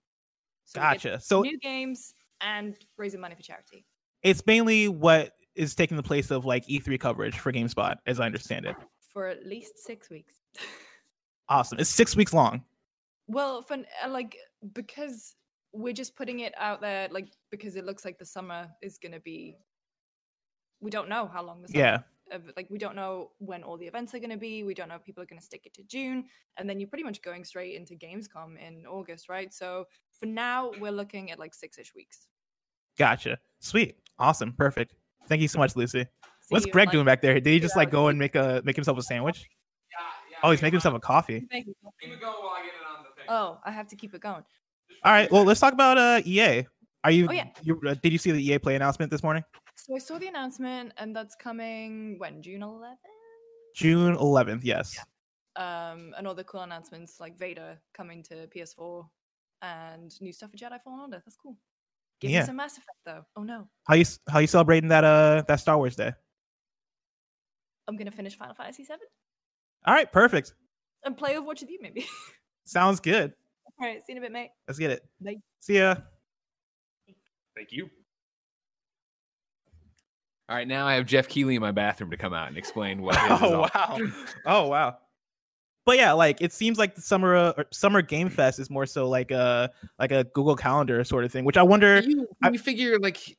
A: So gotcha. So
D: new games and raising money for charity.
A: It's mainly what is taking the place of like E3 coverage for GameSpot, as I understand it.
D: For at least six weeks.
A: awesome. It's six weeks long.
D: Well, for uh, like because we're just putting it out there, like because it looks like the summer is gonna be. We don't know how long the summer.
A: Yeah.
D: like we don't know when all the events are going to be. We don't know if people are going to stick it to June, and then you're pretty much going straight into Gamescom in August, right? So for now, we're looking at like six ish weeks.
A: Gotcha. Sweet. Awesome. Perfect. Thank you so much, Lucy. See What's Greg doing back there? Did he just like go and make a make himself a sandwich? Yeah, yeah. Oh, he's making himself a coffee.
D: Oh, I have to keep it going.
A: All right. Well, let's talk about uh EA. Are you? Oh yeah. You, uh, did you see the EA Play announcement this morning?
D: So I saw the announcement, and that's coming when June 11th.
A: June 11th. Yes.
D: Yeah. Um, and all the cool announcements like Vader coming to PS4 and new stuff for Jedi Fallen Order. That's cool. Give yeah. me some Mass Effect though. Oh no.
A: How you how you celebrating that uh that Star Wars Day?
D: I'm gonna finish Final Fantasy VII.
A: All right, perfect.
D: And play Overwatch with you, maybe.
A: Sounds good.
D: All right. See you in a bit, mate.
A: Let's get it.
D: Bye.
A: See ya.
B: Thank you. All right, now I have Jeff Keighley in my bathroom to come out and explain what.
A: oh wow! oh wow! But yeah, like it seems like the summer uh, summer game fest is more so like a like a Google Calendar sort of thing, which I wonder.
B: You, I, figure like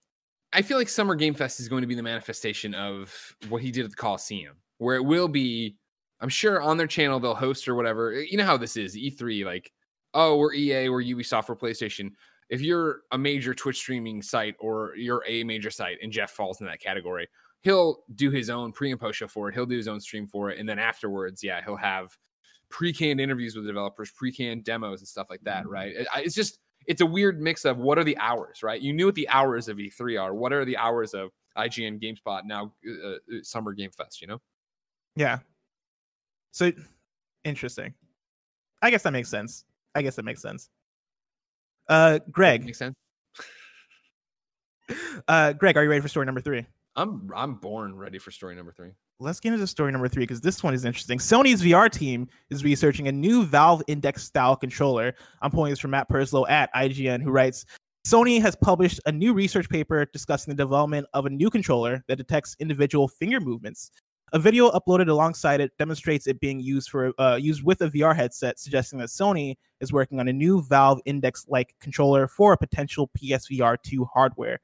B: I feel like summer game fest is going to be the manifestation of what he did at the Coliseum, where it will be I'm sure on their channel they'll host or whatever. You know how this is E3, like, oh, we're EA, we're Ubisoft, we're PlayStation. If you're a major Twitch streaming site or you're a major site and Jeff falls in that category, he'll do his own pre and post show for it. He'll do his own stream for it. And then afterwards, yeah, he'll have pre canned interviews with developers, pre canned demos and stuff like that, right? It's just, it's a weird mix of what are the hours, right? You knew what the hours of E3 are. What are the hours of IGN, GameSpot, now uh, uh, Summer Game Fest, you know?
A: Yeah, so interesting. I guess that makes sense. I guess that makes sense. Uh, Greg.
B: Makes sense.
A: uh, Greg, are you ready for story number three?
B: I'm I'm born ready for story number three.
A: Let's get into story number three because this one is interesting. Sony's VR team is researching a new Valve Index style controller. I'm pulling this from Matt Purslow at IGN, who writes Sony has published a new research paper discussing the development of a new controller that detects individual finger movements. A video uploaded alongside it demonstrates it being used for uh, used with a VR headset, suggesting that Sony is working on a new Valve Index-like controller for a potential PSVR 2 hardware.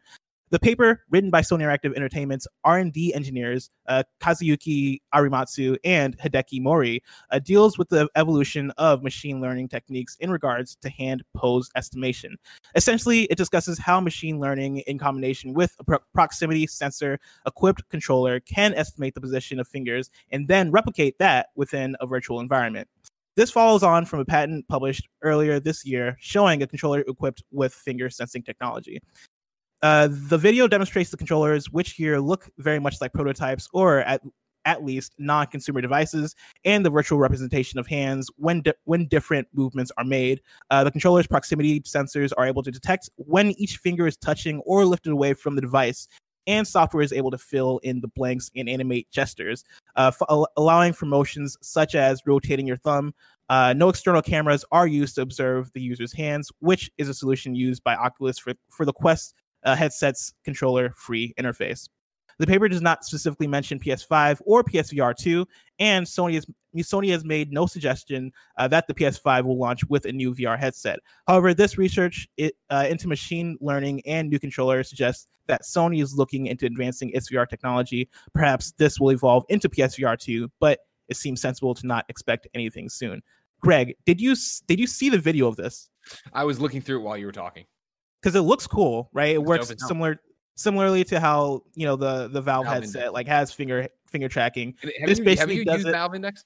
A: The paper, written by Sony Interactive Entertainment's R&D engineers uh, Kazuyuki Arimatsu and Hideki Mori, uh, deals with the evolution of machine learning techniques in regards to hand pose estimation. Essentially, it discusses how machine learning, in combination with a pro- proximity sensor equipped controller, can estimate the position of fingers and then replicate that within a virtual environment. This follows on from a patent published earlier this year showing a controller equipped with finger sensing technology. Uh, the video demonstrates the controllers, which here look very much like prototypes or at at least non-consumer devices, and the virtual representation of hands when di- when different movements are made. Uh, the controller's proximity sensors are able to detect when each finger is touching or lifted away from the device, and software is able to fill in the blanks and animate gestures, uh, f- allowing for motions such as rotating your thumb. Uh, no external cameras are used to observe the user's hands, which is a solution used by Oculus for, for the Quest uh, headset's controller free interface. The paper does not specifically mention PS5 or PSVR 2, and Sony has Sony has made no suggestion uh, that the PS5 will launch with a new VR headset. However, this research it, uh, into machine learning and new controllers suggests that Sony is looking into advancing its VR technology. Perhaps this will evolve into PSVR 2, but it seems sensible to not expect anything soon. Greg, did you did you see the video of this?
B: I was looking through it while you were talking
A: because it looks cool, right? It works similar similarly to how you know the the Valve, Valve headset like has finger finger tracking.
B: Have this you, basically have you does used it. Valve Index?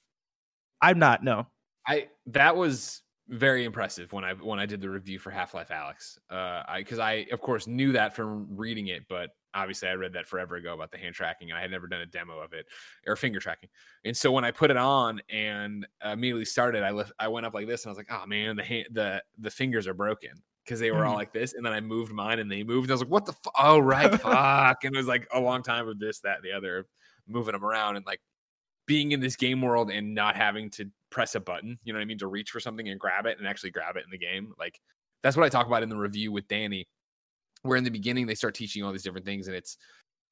A: I'm not. No.
B: I that was very impressive when I when I did the review for Half Life Alyx. Uh, I because I of course knew that from reading it, but obviously I read that forever ago about the hand tracking, and I had never done a demo of it or finger tracking. And so when I put it on and immediately started, I left, I went up like this, and I was like, oh man, the hand, the the fingers are broken because they were mm-hmm. all like this, and then I moved mine and they moved. And I was like, "What the? F- oh right, fuck!" And it was like a long time of this, that, and the other, moving them around and like being in this game world and not having to press a button. You know what I mean? To reach for something and grab it and actually grab it in the game. Like that's what I talk about in the review with Danny, where in the beginning they start teaching all these different things, and it's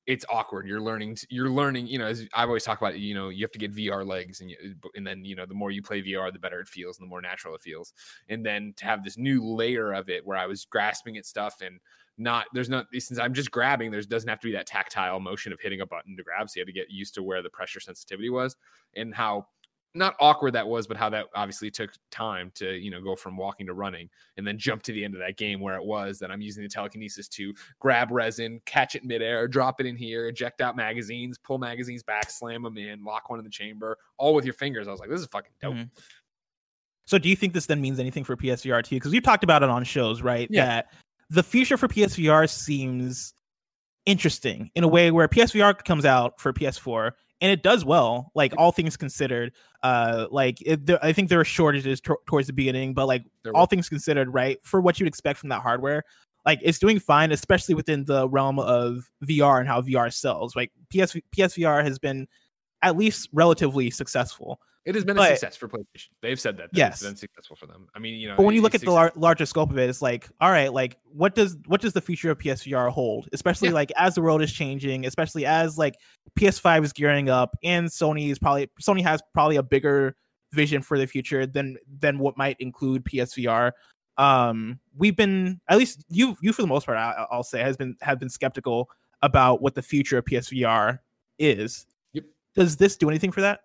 B: it's awkward. You're learning. You're learning. You know, as I've always talked about. You know, you have to get VR legs, and you, uh, and then you know, the more you play VR, the better it feels, and the more natural it feels. And then to have this new layer of it, where I was grasping at stuff and not there's not eh, since I'm just grabbing. There doesn't have to be that tactile motion of hitting a button to grab. So you had to get used to where the pressure sensitivity was and how not awkward that was, but how that obviously took time to, you know, go from walking to running and then jump to the end of that game where it was that I'm using the telekinesis to grab resin, catch it midair, drop it in here, eject out magazines, pull magazines back, slam them in, lock one in the chamber, all with your fingers. I was like, this is fucking dope. Mm-hmm.
A: So do you think this then means anything for PSVR 2? Because we've talked about it on shows, right? Yeah. That the future for PSVR seems interesting in a way where PSVR comes out for PS4 and it does well like all things considered uh like it, there, i think there are shortages t- towards the beginning but like all things considered right for what you'd expect from that hardware like it's doing fine especially within the realm of vr and how vr sells like ps psvr has been at least relatively successful
B: it has been but, a success for PlayStation. They've said that. that yes, it's been successful for them. I mean, you know,
A: but when you look at the lar- larger scope of it, it's like, all right, like what does what does the future of PSVR hold? Especially yeah. like as the world is changing, especially as like PS5 is gearing up, and Sony is probably Sony has probably a bigger vision for the future than than what might include PSVR. Um, we've been at least you you for the most part, I, will say, has been have been skeptical about what the future of PSVR is. Yep. Does this do anything for that?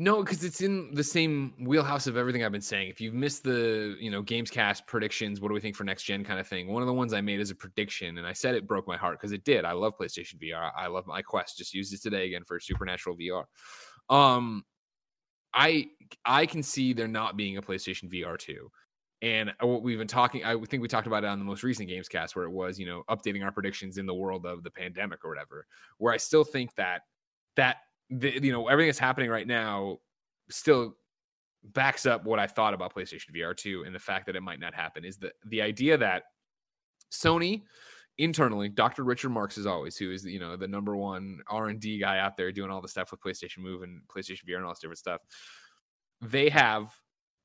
B: No, because it's in the same wheelhouse of everything I've been saying. If you've missed the, you know, Gamescast predictions, what do we think for next gen kind of thing? One of the ones I made as a prediction, and I said it broke my heart because it did. I love PlayStation VR. I love my Quest. Just used it today again for Supernatural VR. Um, I I can see there not being a PlayStation VR two. And what we've been talking, I think we talked about it on the most recent Gamescast, where it was, you know, updating our predictions in the world of the pandemic or whatever. Where I still think that that the, you know everything that's happening right now still backs up what I thought about PlayStation VR 2 and the fact that it might not happen is the the idea that Sony internally, Dr. Richard Marks, as always, who is you know the number one R and D guy out there doing all the stuff with PlayStation Move and PlayStation VR and all this different stuff. They have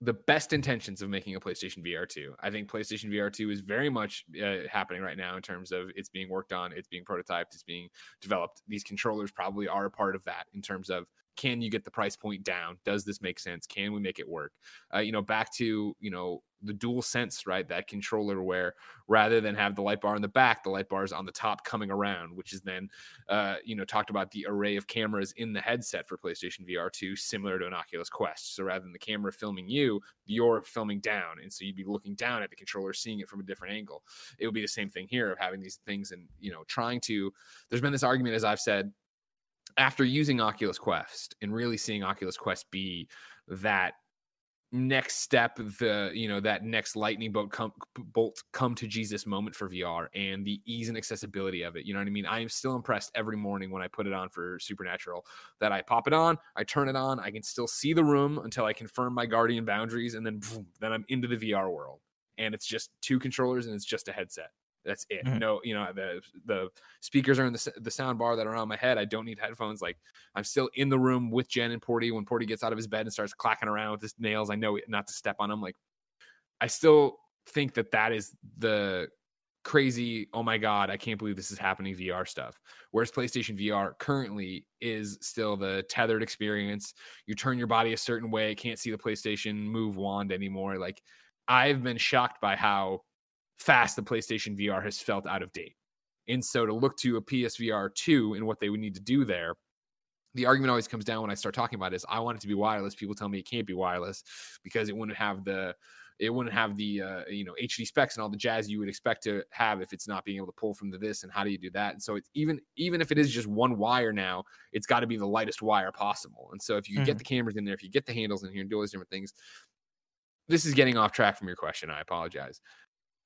B: the best intentions of making a PlayStation VR 2. I think PlayStation VR 2 is very much uh, happening right now in terms of it's being worked on, it's being prototyped, it's being developed. These controllers probably are a part of that in terms of can you get the price point down? Does this make sense? Can we make it work? Uh, you know, back to you know the dual sense, right? That controller where rather than have the light bar in the back, the light bar is on the top coming around, which is then, uh, you know, talked about the array of cameras in the headset for PlayStation VR 2, similar to an Oculus Quest. So rather than the camera filming you, you're filming down. And so you'd be looking down at the controller, seeing it from a different angle. It would be the same thing here of having these things and, you know, trying to, there's been this argument, as I've said, after using Oculus Quest and really seeing Oculus Quest be that next step the you know that next lightning bolt come bolt come to jesus moment for vr and the ease and accessibility of it you know what i mean? I am still impressed every morning when i put it on for supernatural that i pop it on i turn it on i can still see the room until i confirm my guardian boundaries and then boom, then i'm into the vr world. And it's just two controllers and it's just a headset that's it. Mm-hmm. No, you know the the speakers are in the the sound bar that are on my head. I don't need headphones. Like I'm still in the room with Jen and Porty. When Porty gets out of his bed and starts clacking around with his nails, I know not to step on him. Like I still think that that is the crazy. Oh my god, I can't believe this is happening. VR stuff. Whereas PlayStation VR currently is still the tethered experience. You turn your body a certain way, can't see the PlayStation Move wand anymore. Like I've been shocked by how fast the PlayStation VR has felt out of date. And so to look to a PSVR 2 and what they would need to do there, the argument always comes down when I start talking about it is I want it to be wireless. People tell me it can't be wireless because it wouldn't have the it wouldn't have the uh, you know HD specs and all the jazz you would expect to have if it's not being able to pull from the this and how do you do that? And so it's even even if it is just one wire now, it's got to be the lightest wire possible. And so if you mm-hmm. get the cameras in there, if you get the handles in here and do all these different things, this is getting off track from your question. I apologize.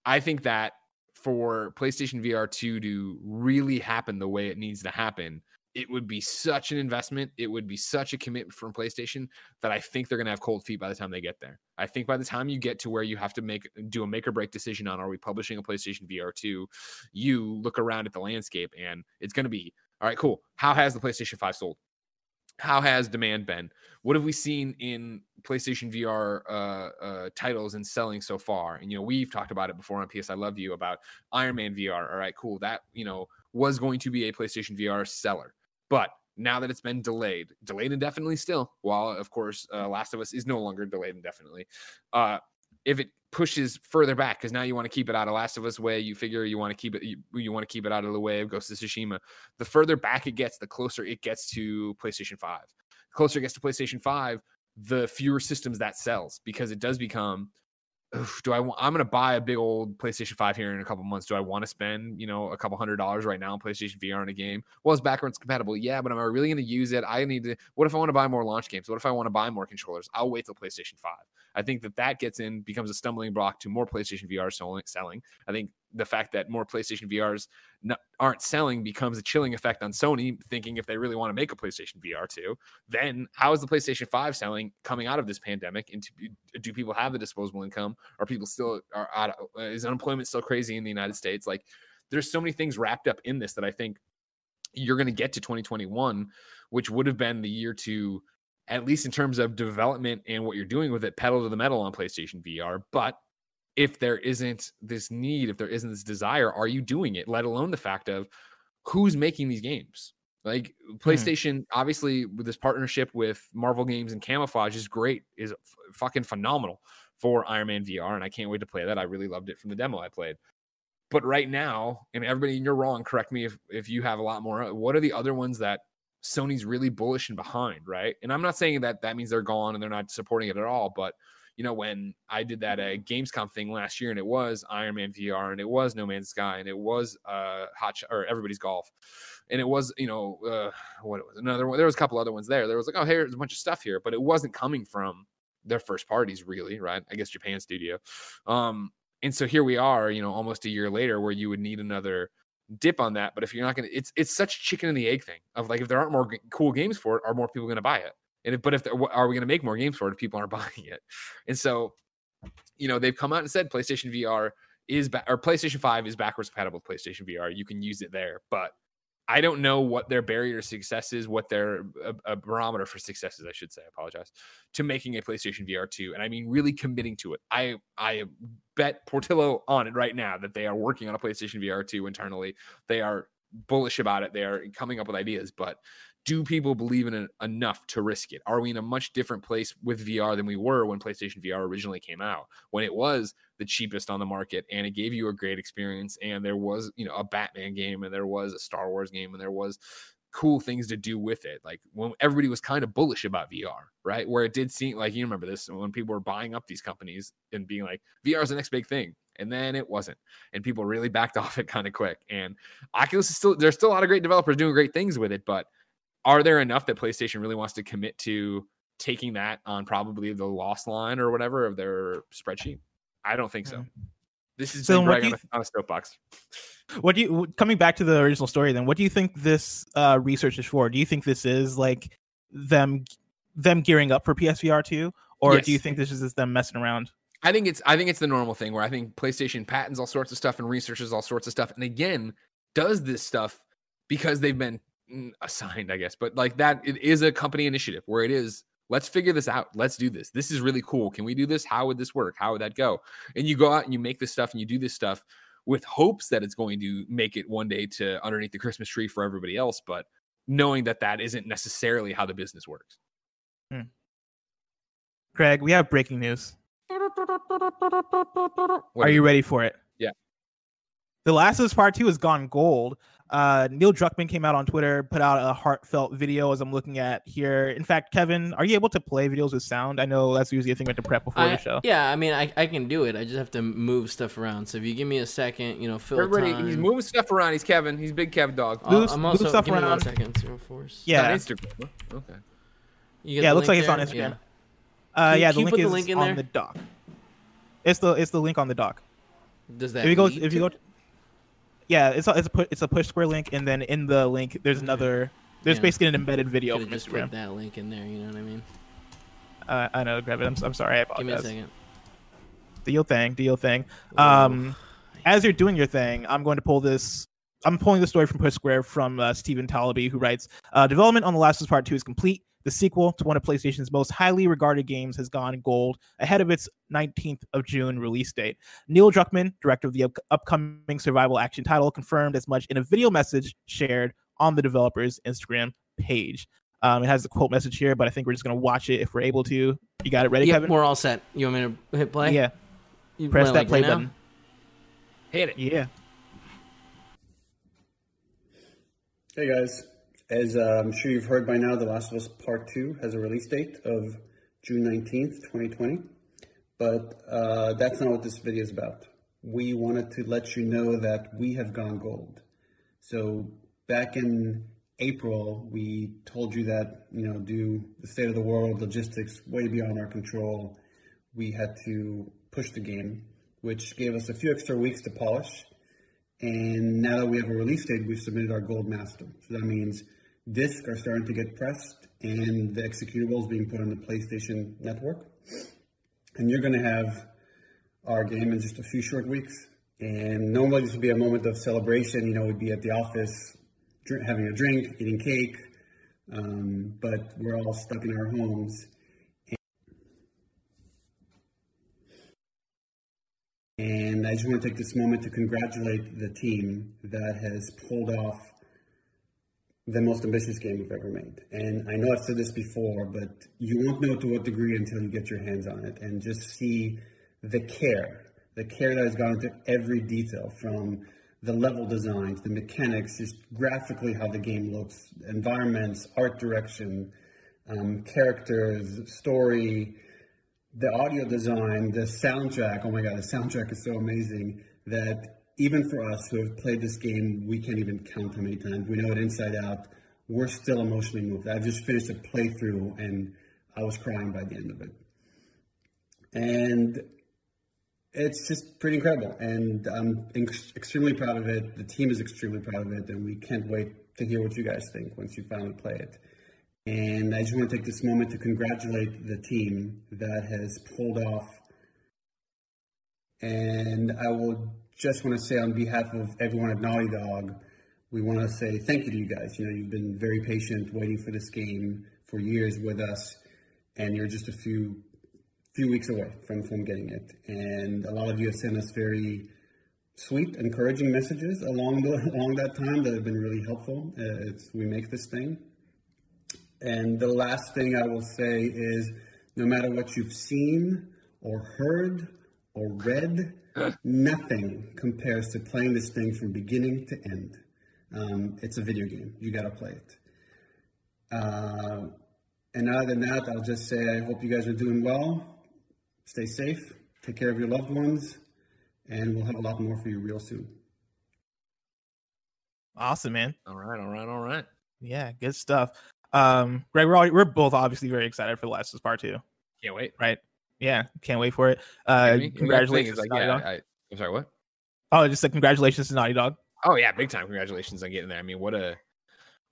B: I think that for PlayStation VR 2 to really happen the way it needs to happen, it would be such an investment. It would be such a commitment from PlayStation that I think they're going to have cold feet by the time they get there. I think by the time you get to where you have to make do a make or break decision on are we publishing a PlayStation VR 2, you look around at the landscape and it's going to be all right, cool. How has the PlayStation 5 sold? How has demand been? What have we seen in PlayStation VR uh, uh, titles and selling so far? And you know, we've talked about it before on PS I Love You about Iron Man VR. All right, cool. That you know was going to be a PlayStation VR seller, but now that it's been delayed, delayed indefinitely still, while of course uh, Last of Us is no longer delayed indefinitely. Uh, if it pushes further back because now you want to keep it out of Last of Us way. You figure you want to keep it you, you want to keep it out of the way of Ghost of Tsushima. The further back it gets, the closer it gets to PlayStation 5. The closer it gets to PlayStation 5, the fewer systems that sells because it does become do I want, I'm going to buy a big old PlayStation 5 here in a couple months. Do I want to spend, you know, a couple hundred dollars right now on PlayStation VR on a game? Well, it's backwards compatible. Yeah, but am I really going to use it? I need to, what if I want to buy more launch games? What if I want to buy more controllers? I'll wait till PlayStation 5. I think that that gets in, becomes a stumbling block to more PlayStation VR selling. I think the fact that more PlayStation VRs not, aren't selling becomes a chilling effect on Sony, thinking if they really want to make a PlayStation VR 2, then how is the PlayStation 5 selling coming out of this pandemic? And do people have the disposable income? Are people still, are out, uh, is unemployment still crazy in the United States? Like, there's so many things wrapped up in this that I think you're going to get to 2021, which would have been the year to at least in terms of development and what you're doing with it, pedal to the metal on PlayStation VR. But if there isn't this need, if there isn't this desire, are you doing it? Let alone the fact of who's making these games. Like hmm. PlayStation, hmm. obviously, with this partnership with Marvel Games and Camouflaj is great, is f- fucking phenomenal for Iron Man VR, and I can't wait to play that. I really loved it from the demo I played. But right now, and everybody, you're wrong. Correct me if if you have a lot more. What are the other ones that Sony's really bullish and behind, right? And I'm not saying that that means they're gone and they're not supporting it at all, but you know, when I did that uh, Gamescom thing last year, and it was Iron Man VR, and it was No Man's Sky, and it was uh, Hot Sh- or Everybody's Golf, and it was you know uh, what it was another one. There was a couple other ones there. There was like, oh, hey, there's a bunch of stuff here, but it wasn't coming from their first parties, really, right? I guess Japan Studio. Um, and so here we are, you know, almost a year later, where you would need another dip on that. But if you're not going to, it's it's such chicken and the egg thing of like if there aren't more g- cool games for it, are more people going to buy it? And but if are we going to make more games for it if people aren't buying it? And so, you know, they've come out and said PlayStation VR is ba- or PlayStation 5 is backwards compatible with PlayStation VR. You can use it there, but I don't know what their barrier to success is, what their a, a, barometer for success is, I should say. I apologize to making a PlayStation VR 2, and I mean really committing to it. I I bet Portillo on it right now that they are working on a PlayStation VR 2 internally. They are bullish about it. They are coming up with ideas, but do people believe in it enough to risk it? Are we in a much different place with VR than we were when PlayStation VR originally came out? When it was the cheapest on the market and it gave you a great experience and there was, you know, a Batman game and there was a Star Wars game and there was cool things to do with it. Like when everybody was kind of bullish about VR, right? Where it did seem like you remember this when people were buying up these companies and being like, VR is the next big thing. And then it wasn't. And people really backed off it kind of quick. And Oculus is still there's still a lot of great developers doing great things with it, but are there enough that PlayStation really wants to commit to taking that on probably the loss line or whatever of their spreadsheet? I don't think so. This is so a, on a soapbox.
A: What do you coming back to the original story? Then, what do you think this uh, research is for? Do you think this is like them them gearing up for PSVR two, or yes. do you think this is just them messing around?
B: I think it's I think it's the normal thing where I think PlayStation patents all sorts of stuff and researches all sorts of stuff, and again does this stuff because they've been assigned, I guess, but like that, it is a company initiative where it is. Let's figure this out. Let's do this. This is really cool. Can we do this? How would this work? How would that go? And you go out and you make this stuff and you do this stuff with hopes that it's going to make it one day to underneath the Christmas tree for everybody else, but knowing that that isn't necessarily how the business works. Hmm.
A: Craig, we have breaking news. Are you ready for it?
B: Yeah.
A: The Last of Us Part 2 has gone gold. Uh, Neil Druckmann came out on Twitter, put out a heartfelt video as I'm looking at here. In fact, Kevin, are you able to play videos with sound? I know that's usually a thing we have to prep before
C: I,
A: the show.
C: Yeah, I mean, I, I can do it. I just have to move stuff around. So if you give me a second, you know, fill Everybody, time.
B: he's moving stuff around. He's Kevin. He's big Kev dog.
A: Move, I'm also, move stuff around. one
C: second, Zero Force.
A: Yeah.
B: On Instagram. Okay.
A: yeah, it looks like there? it's on Instagram. Yeah, uh, yeah the link is the link on there? the doc. It's the it's the link on the doc.
C: Does that
A: if you go if you go yeah, it's a, it's a push, it's a push square link, and then in the link there's another. There's yeah. basically an embedded video from
C: just
A: Instagram.
C: Put that link in there. You know what I mean?
A: Uh, I know, grab it. I'm, I'm sorry. I apologize.
C: Give me a second.
A: Do your thing. Do your thing. Um, as you're doing your thing, I'm going to pull this. I'm pulling the story from Push Square from uh, Stephen Tailby, who writes: uh, "Development on The Last of Us Part Two is complete. The sequel to one of PlayStation's most highly regarded games has gone gold ahead of its 19th of June release date. Neil Druckmann, director of the up- upcoming survival action title, confirmed as much in a video message shared on the developer's Instagram page. Um, it has the quote message here, but I think we're just going to watch it if we're able to. You got it ready,
C: yep,
A: Kevin?
C: We're all set. You want me to hit play?
A: Yeah. You Press that like play button.
B: Hit it.
A: Yeah.
E: Hey guys, as uh, I'm sure you've heard by now, The Last of Us Part 2 has a release date of June 19th, 2020. But uh, that's not what this video is about. We wanted to let you know that we have gone gold. So back in April, we told you that, you know, due to the state of the world, logistics way beyond our control, we had to push the game, which gave us a few extra weeks to polish. And now that we have a release date, we've submitted our gold master. So that means discs are starting to get pressed and the executables being put on the PlayStation Network. And you're going to have our game in just a few short weeks. And normally this would be a moment of celebration. You know, we'd be at the office drink, having a drink, eating cake, um, but we're all stuck in our homes. And I just want to take this moment to congratulate the team that has pulled off the most ambitious game we've ever made. And I know I've said this before, but you won't know to what degree until you get your hands on it and just see the care, the care that has gone into every detail from the level designs, the mechanics, just graphically how the game looks, environments, art direction, um, characters, story, the audio design, the soundtrack. Oh my God, the soundtrack is so amazing that even for us who have played this game, we can't even count how many times. We know it inside out. We're still emotionally moved. I just finished a playthrough and I was crying by the end of it. And it's just pretty incredible. And I'm ex- extremely proud of it. The team is extremely proud of it. And we can't wait to hear what you guys think once you finally play it. And I just want to take this moment to congratulate the team that has pulled off And I will just want to say on behalf of everyone at Naughty Dog, we want to say thank you to you guys. You know, you've been very patient waiting for this game for years with us, and you're just a few few weeks away from, from getting it. And a lot of you have sent us very sweet, encouraging messages along the along that time that have been really helpful uh, we make this thing. And the last thing I will say is, no matter what you've seen or heard or read, nothing compares to playing this thing from beginning to end. Um, it's a video game. You got to play it. Uh, and other than that, I'll just say I hope you guys are doing well. Stay safe. Take care of your loved ones. And we'll have a lot more for you real soon.
A: Awesome, man.
B: All right, all right, all right.
A: Yeah, good stuff. Um, Greg, we're all, we're both obviously very excited for the Last of Us Part Two.
B: Can't wait.
A: Right? Yeah, can't wait for it. Uh, congratulations,
B: like, yeah, I, I'm sorry, what?
A: Oh, just like congratulations to Naughty Dog.
B: Oh yeah, big time. Congratulations on getting there. I mean, what a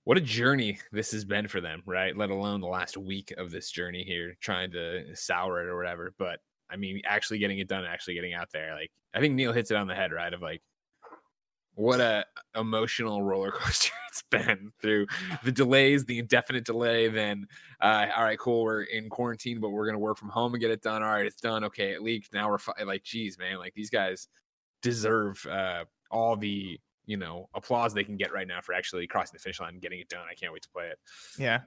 B: what a journey this has been for them, right? Let alone the last week of this journey here, trying to sour it or whatever. But I mean, actually getting it done, actually getting out there. Like I think Neil hits it on the head, right? Of like what a emotional roller coaster it's been through the delays, the indefinite delay. Then, uh, all right, cool, we're in quarantine, but we're gonna work from home and get it done. All right, it's done. Okay, it leaked. Now we're fi- like, geez, man, like these guys deserve uh, all the you know applause they can get right now for actually crossing the finish line and getting it done. I can't wait to play it.
A: Yeah,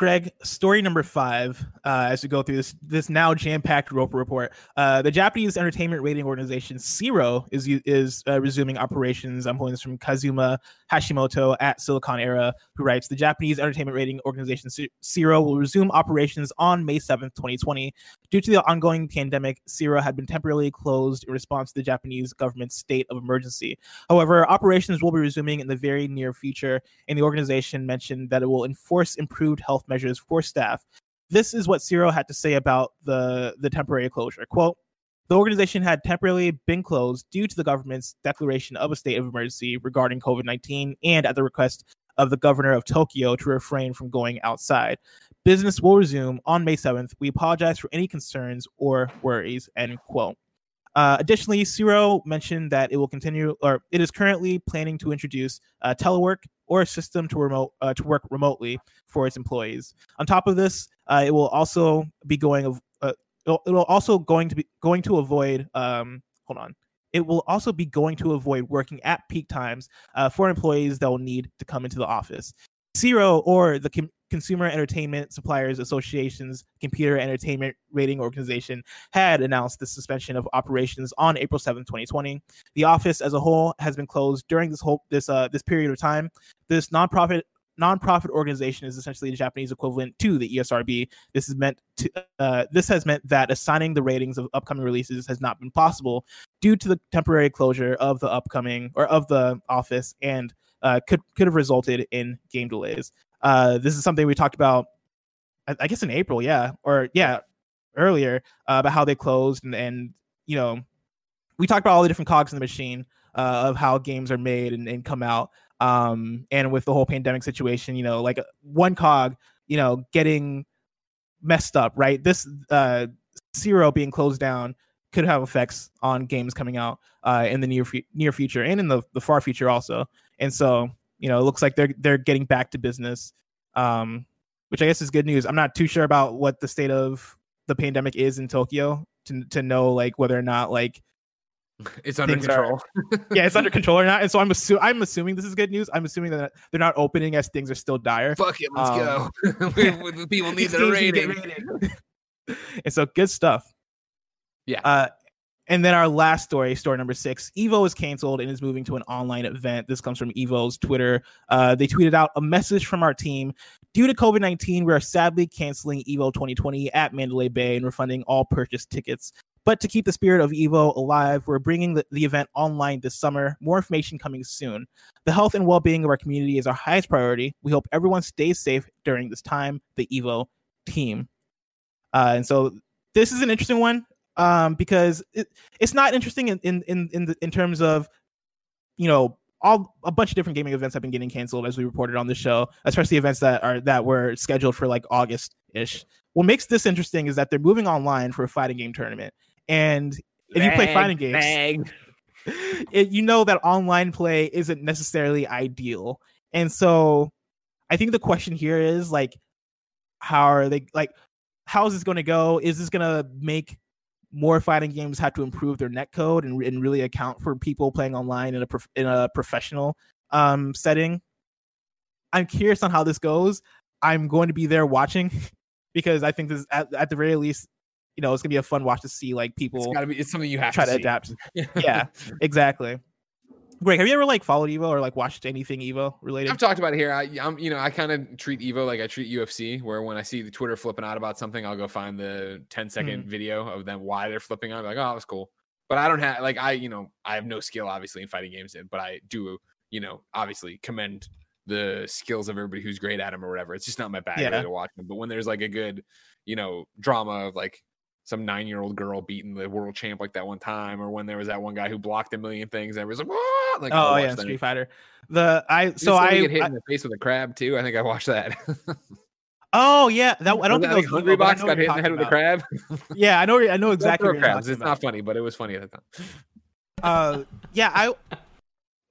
A: Greg, story number five, uh, as we go through this this now jam packed Roper report, uh, the Japanese entertainment rating organization CERO is is uh, resuming operations. I'm pulling this from Kazuma Hashimoto at Siliconera, who writes the Japanese entertainment rating organization CERO will resume operations on May 7th, 2020. Due to the ongoing pandemic, CERO had been temporarily closed in response to the Japanese government's state of emergency. However, operations will be resuming in the very near future, and the organization mentioned that it will enforce improved health measures for staff. This is what CERO had to say about the, the temporary closure. Quote, the organization had temporarily been closed due to the government's declaration of a state of emergency regarding COVID 19 and at the request of the governor of Tokyo to refrain from going outside. Business will resume on May 7th. We apologize for any concerns or worries. End quote. Uh, additionally, CERO mentioned that it will continue, or it is currently planning to introduce uh, telework or a system to remote uh, to work remotely for its employees. On top of this, uh, it will also be going of uh, it'll, also going to be going to avoid um, hold on. It will also be going to avoid working at peak times uh, for employees that will need to come into the office. CERO or the Consumer Entertainment Suppliers Association's computer entertainment rating organization had announced the suspension of operations on April 7, 2020. The office as a whole has been closed during this whole this uh this period of time. This nonprofit nonprofit organization is essentially the Japanese equivalent to the ESRB. This is meant to uh, this has meant that assigning the ratings of upcoming releases has not been possible due to the temporary closure of the upcoming or of the office and uh, could could have resulted in game delays. Uh, this is something we talked about, I, I guess, in April, yeah, or yeah, earlier uh, about how they closed and, and you know we talked about all the different cogs in the machine uh, of how games are made and, and come out. Um, and with the whole pandemic situation, you know, like uh, one cog, you know, getting messed up, right? This uh, CERO being closed down could have effects on games coming out uh, in the near near future and in the, the far future also. And so, you know, it looks like they're they're getting back to business, um, which I guess is good news. I'm not too sure about what the state of the pandemic is in Tokyo to to know like whether or not like
B: it's under control.
A: Are, yeah, it's under control or not. And so I'm assu- I'm assuming this is good news. I'm assuming that they're not opening as things are still dire.
B: Fuck it, let's um, go. People need their rating. rating.
A: and so good stuff.
B: Yeah.
A: Uh, and then our last story, story number six, Evo is canceled and is moving to an online event. This comes from Evo's Twitter. Uh, they tweeted out a message from our team. Due to COVID 19, we are sadly canceling Evo 2020 at Mandalay Bay and refunding all purchased tickets. But to keep the spirit of Evo alive, we're bringing the, the event online this summer. More information coming soon. The health and well being of our community is our highest priority. We hope everyone stays safe during this time. The Evo team. Uh, and so this is an interesting one um, because it, it's not interesting in in in in, the, in terms of you know all a bunch of different gaming events have been getting canceled as we reported on the show, especially events that are that were scheduled for like August ish. What makes this interesting is that they're moving online for a fighting game tournament, and if you play fighting games, it, you know that online play isn't necessarily ideal. And so I think the question here is like, how are they like, how is this going to go? Is this going to make more fighting games have to improve their net code and, and really account for people playing online in a prof- in a professional um, setting? I'm curious on how this goes. I'm going to be there watching because I think this at, at the very least you know, it's gonna be a fun watch to see like people.
B: It's gotta be. It's something you have
A: try
B: to,
A: to adapt. yeah, exactly. Greg, have you ever like followed Evo or like watched anything Evo related?
B: I've talked about it here. I, am you know, I kind of treat Evo like I treat UFC, where when I see the Twitter flipping out about something, I'll go find the 10 second mm. video of them why they're flipping out. I'm like, oh, that's cool. But I don't have like I, you know, I have no skill obviously in fighting games, but I do, you know, obviously commend the skills of everybody who's great at them or whatever. It's just not my bag yeah. to watch them. But when there's like a good, you know, drama of like some nine year old girl beating the world champ like that one time, or when there was that one guy who blocked a million things and was like? Like,
A: oh yeah, Street Fighter. The I so I
B: get hit I, in the face with a crab too. I think I watched that.
A: oh yeah, that I don't think that was
B: Hungrybox got hit in the head with a crab.
A: yeah, I know. I know exactly.
B: crabs. It's not funny, but it was funny at the time.
A: Uh, yeah. I. What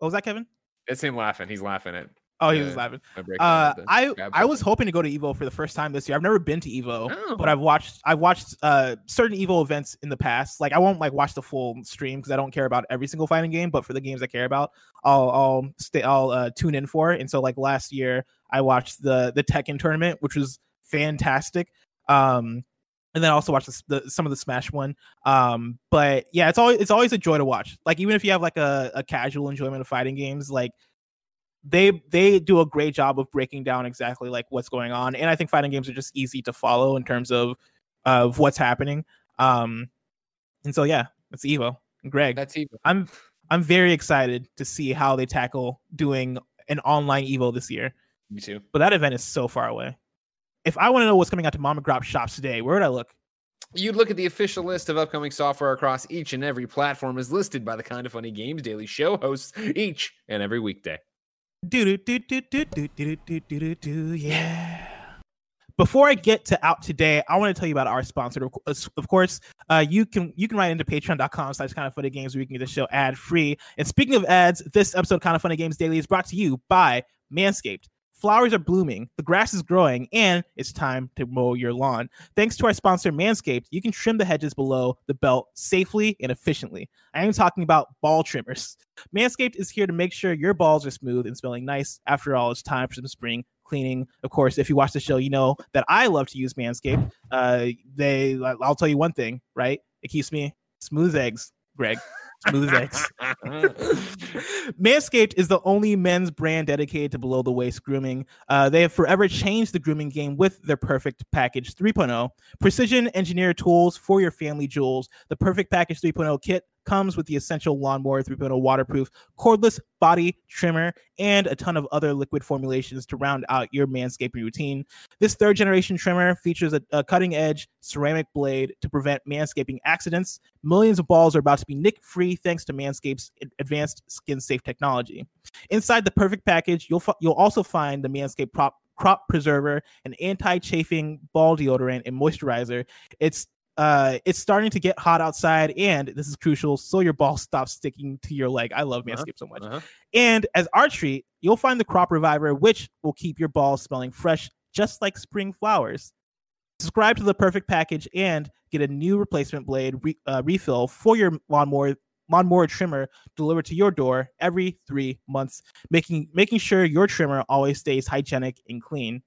A: was that, Kevin?
B: It's him laughing. He's laughing at
A: Oh, he was laughing. Uh, I I was hoping to go to Evo for the first time this year. I've never been to Evo, oh. but I've watched I've watched uh certain Evo events in the past. Like I won't like watch the full stream because I don't care about every single fighting game, but for the games I care about, I'll I'll stay I'll uh, tune in for. And so like last year, I watched the the Tekken tournament, which was fantastic. Um, and then I also watched the, the, some of the Smash one. Um, but yeah, it's always it's always a joy to watch. Like even if you have like a, a casual enjoyment of fighting games, like they they do a great job of breaking down exactly like what's going on and i think fighting games are just easy to follow in terms of of what's happening. Um and so yeah it's evo greg.
B: That's evo.
A: I'm i'm very excited to see how they tackle doing an online evo this year.
B: Me too.
A: But that event is so far away. If i want to know what's coming out to mom and grop shops today where would i look?
B: You'd look at the official list of upcoming software across each and every platform as listed by the Kind of Funny Games Daily Show hosts each and every weekday.
A: Do do do do do do do do do do yeah. Before I get to out today, I want to tell you about our sponsor. Of course, uh, you can you can write into patreon.com slash kind of funny games where you can get the show ad free. And speaking of ads, this episode of kind of funny games daily is brought to you by Manscaped flowers are blooming, the grass is growing, and it's time to mow your lawn. Thanks to our sponsor, Manscaped, you can trim the hedges below the belt safely and efficiently. I am talking about ball trimmers. Manscaped is here to make sure your balls are smooth and smelling nice. After all, it's time for some spring cleaning. Of course, if you watch the show, you know that I love to use Manscaped. Uh, they, I'll tell you one thing, right? It keeps me smooth eggs, Greg smooth eggs. Manscaped is the only men's brand dedicated to below the waist grooming. Uh, they have forever changed the grooming game with their Perfect Package 3.0. Precision engineered tools for your family jewels. The Perfect Package 3.0 kit comes with the essential Lawnmower 3.0 waterproof cordless body trimmer and a ton of other liquid formulations to round out your manscaping routine. This third generation trimmer features a, a cutting edge ceramic blade to prevent manscaping accidents. Millions of balls are about to be nick free thanks to Manscaped's advanced skin safe technology. Inside the perfect package, you'll, you'll also find the Manscaped prop crop preserver, an anti-chafing ball deodorant, and moisturizer. It's uh, it's starting to get hot outside, and this is crucial, so your ball stops sticking to your leg. I love uh-huh, Manscaped so much. Uh-huh. And as our treat, you'll find the Crop Reviver, which will keep your balls smelling fresh, just like spring flowers. Subscribe to the perfect package and get a new replacement blade re- uh, refill for your lawnmower lawnmower trimmer delivered to your door every three months, making making sure your trimmer always stays hygienic and clean.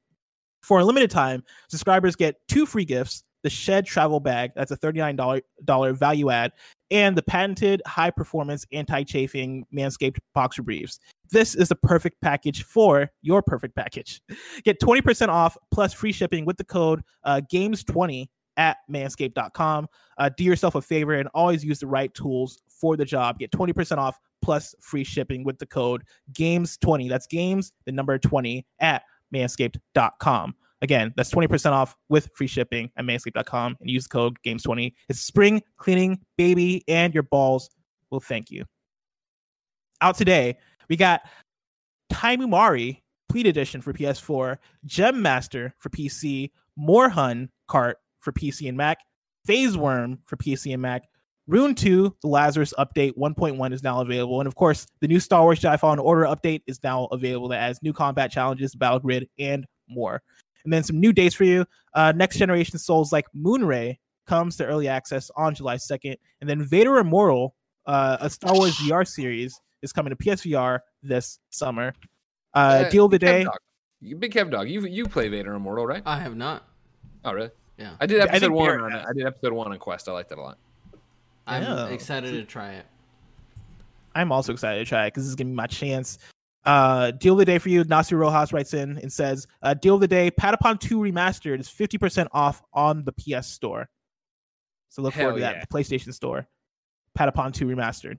A: For a limited time, subscribers get two free gifts the Shed Travel Bag, that's a $39 value add, and the patented high performance anti chafing Manscaped boxer briefs. This is the perfect package for your perfect package. Get 20% off plus free shipping with the code uh, GAMES20 at manscaped.com. Uh, do yourself a favor and always use the right tools for the job. Get 20% off plus free shipping with the code GAMES20. That's GAMES, the number 20 at manscaped.com. Again, that's 20% off with free shipping at manscaped.com and use the code GAMES20. It's spring cleaning, baby, and your balls will thank you. Out today, we got Taimumari Pleat Edition for PS4, Gem Master for PC, Morehun Cart for PC and Mac, Phase Worm for PC and Mac, Rune 2, the Lazarus update 1.1 is now available. And of course, the new Star Wars Jedi Fallen Order update is now available that adds new combat challenges, battle grid, and more. And then some new dates for you. Uh, next generation Souls like Moonray comes to early access on July 2nd. And then Vader Immortal, uh, a Star Wars VR series, is coming to PSVR this summer. Uh, deal of the day.
B: You big Kev dog. You you play Vader Immortal, right?
C: I have not.
B: Oh really?
C: Yeah.
B: I did episode I one on it. I did episode one on Quest. I liked that a lot.
C: I'm yeah. excited to try it.
A: I'm also excited to try it because this is gonna be my chance. Uh, deal of the day for you. Nasi Rojas writes in and says, uh, "Deal of the day: Patapon 2 Remastered is 50% off on the PS Store. So look Hell forward to yeah. that. The PlayStation Store. Patapon 2 Remastered.